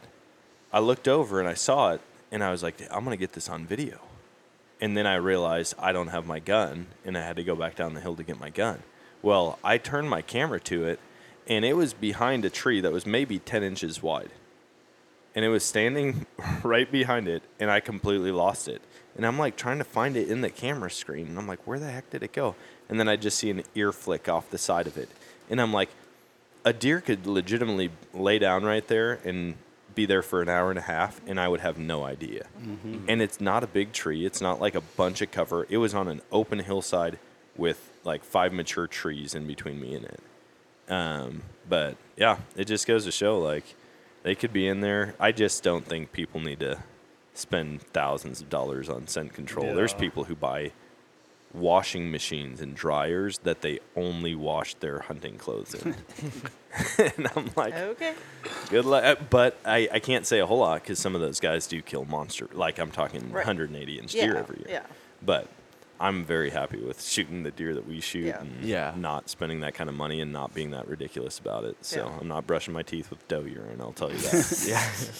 I looked over and I saw it, and I was like, I'm gonna get this on video. And then I realized I don't have my gun, and I had to go back down the hill to get my gun. Well, I turned my camera to it, and it was behind a tree that was maybe 10 inches wide. And it was standing right behind it, and I completely lost it. And I'm like trying to find it in the camera screen, and I'm like, where the heck did it go? And then I just see an ear flick off the side of it. And I'm like, a deer could legitimately lay down right there and be there for an hour and a half, and I would have no idea. And it's not a big tree. It's not like a bunch of cover. It was on an open hillside with like five mature trees in between me and it. Um, but yeah, it just goes to show like they could be in there. I just don't think people need to spend thousands of dollars on scent control. There's people who buy washing machines and dryers that they only wash their hunting clothes in. and I'm like, Okay. good luck. But I, I can't say a whole lot because some of those guys do kill monster. Like I'm talking Right. 180 inch Yeah. deer every year. Yeah. But I'm very happy with shooting the deer that we shoot Yeah. and Yeah. not spending that kind of money and not being that ridiculous about it. So Yeah. I'm not brushing my teeth with doe urine, I'll tell you that.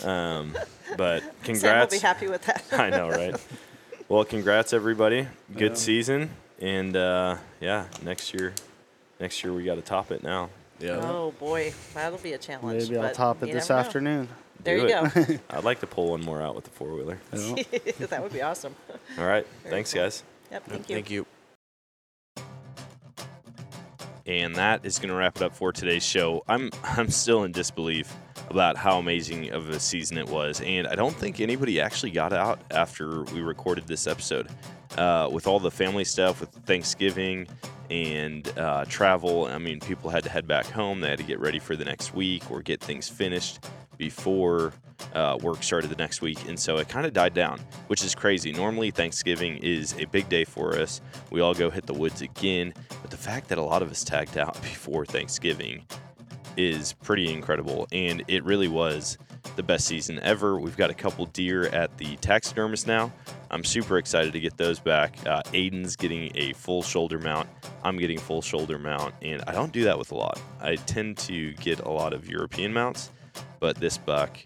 Yeah. um, but congrats. Sam will be happy with that. I know, right? Well, congrats everybody. Good Yeah. season. And uh, yeah, next year next year we got to top it now. Yeah. Oh boy, that'll be a challenge. Maybe I'll top it this never know. afternoon. There Do you it. go. I'd like to pull one more out with the four wheeler. That would be awesome. All right. Very Thanks, cool. guys. Yep. Thank you. Thank you. And that is going to wrap it up for today's show. I'm I'm still in disbelief about how amazing of a season it was, and I don't think anybody actually got out after we recorded this episode. Uh, with all the family stuff, with Thanksgiving and uh, travel, I mean, people had to head back home. They had to get ready for the next week or get things finished before uh, work started the next week. And so it kind of died down, which is crazy. Normally, Thanksgiving is a big day for us. We all go hit the woods again. But the fact that a lot of us tagged out before Thanksgiving is pretty incredible. And it really was the best season ever. We've got a couple deer at the taxidermist now. I'm super excited to get those back. Uh, Aiden's getting a full shoulder mount. I'm getting full shoulder mount. And I don't do that with a lot. I tend to get a lot of European mounts, but this buck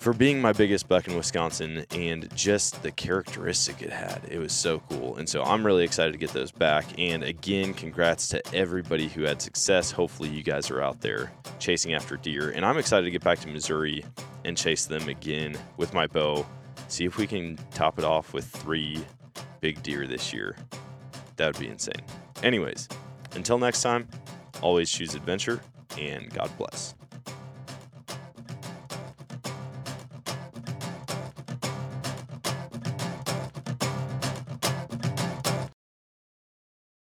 for being my biggest buck in Wisconsin and just the characteristic it had. It was so cool. And so I'm really excited to get those back. And again, congrats to everybody who had success. Hopefully, you guys are out there chasing after deer. And I'm excited to get back to Missouri and chase them again with my bow. See if we can top it off with three big deer this year. That would be insane. Anyways, until next time, always choose adventure and God bless.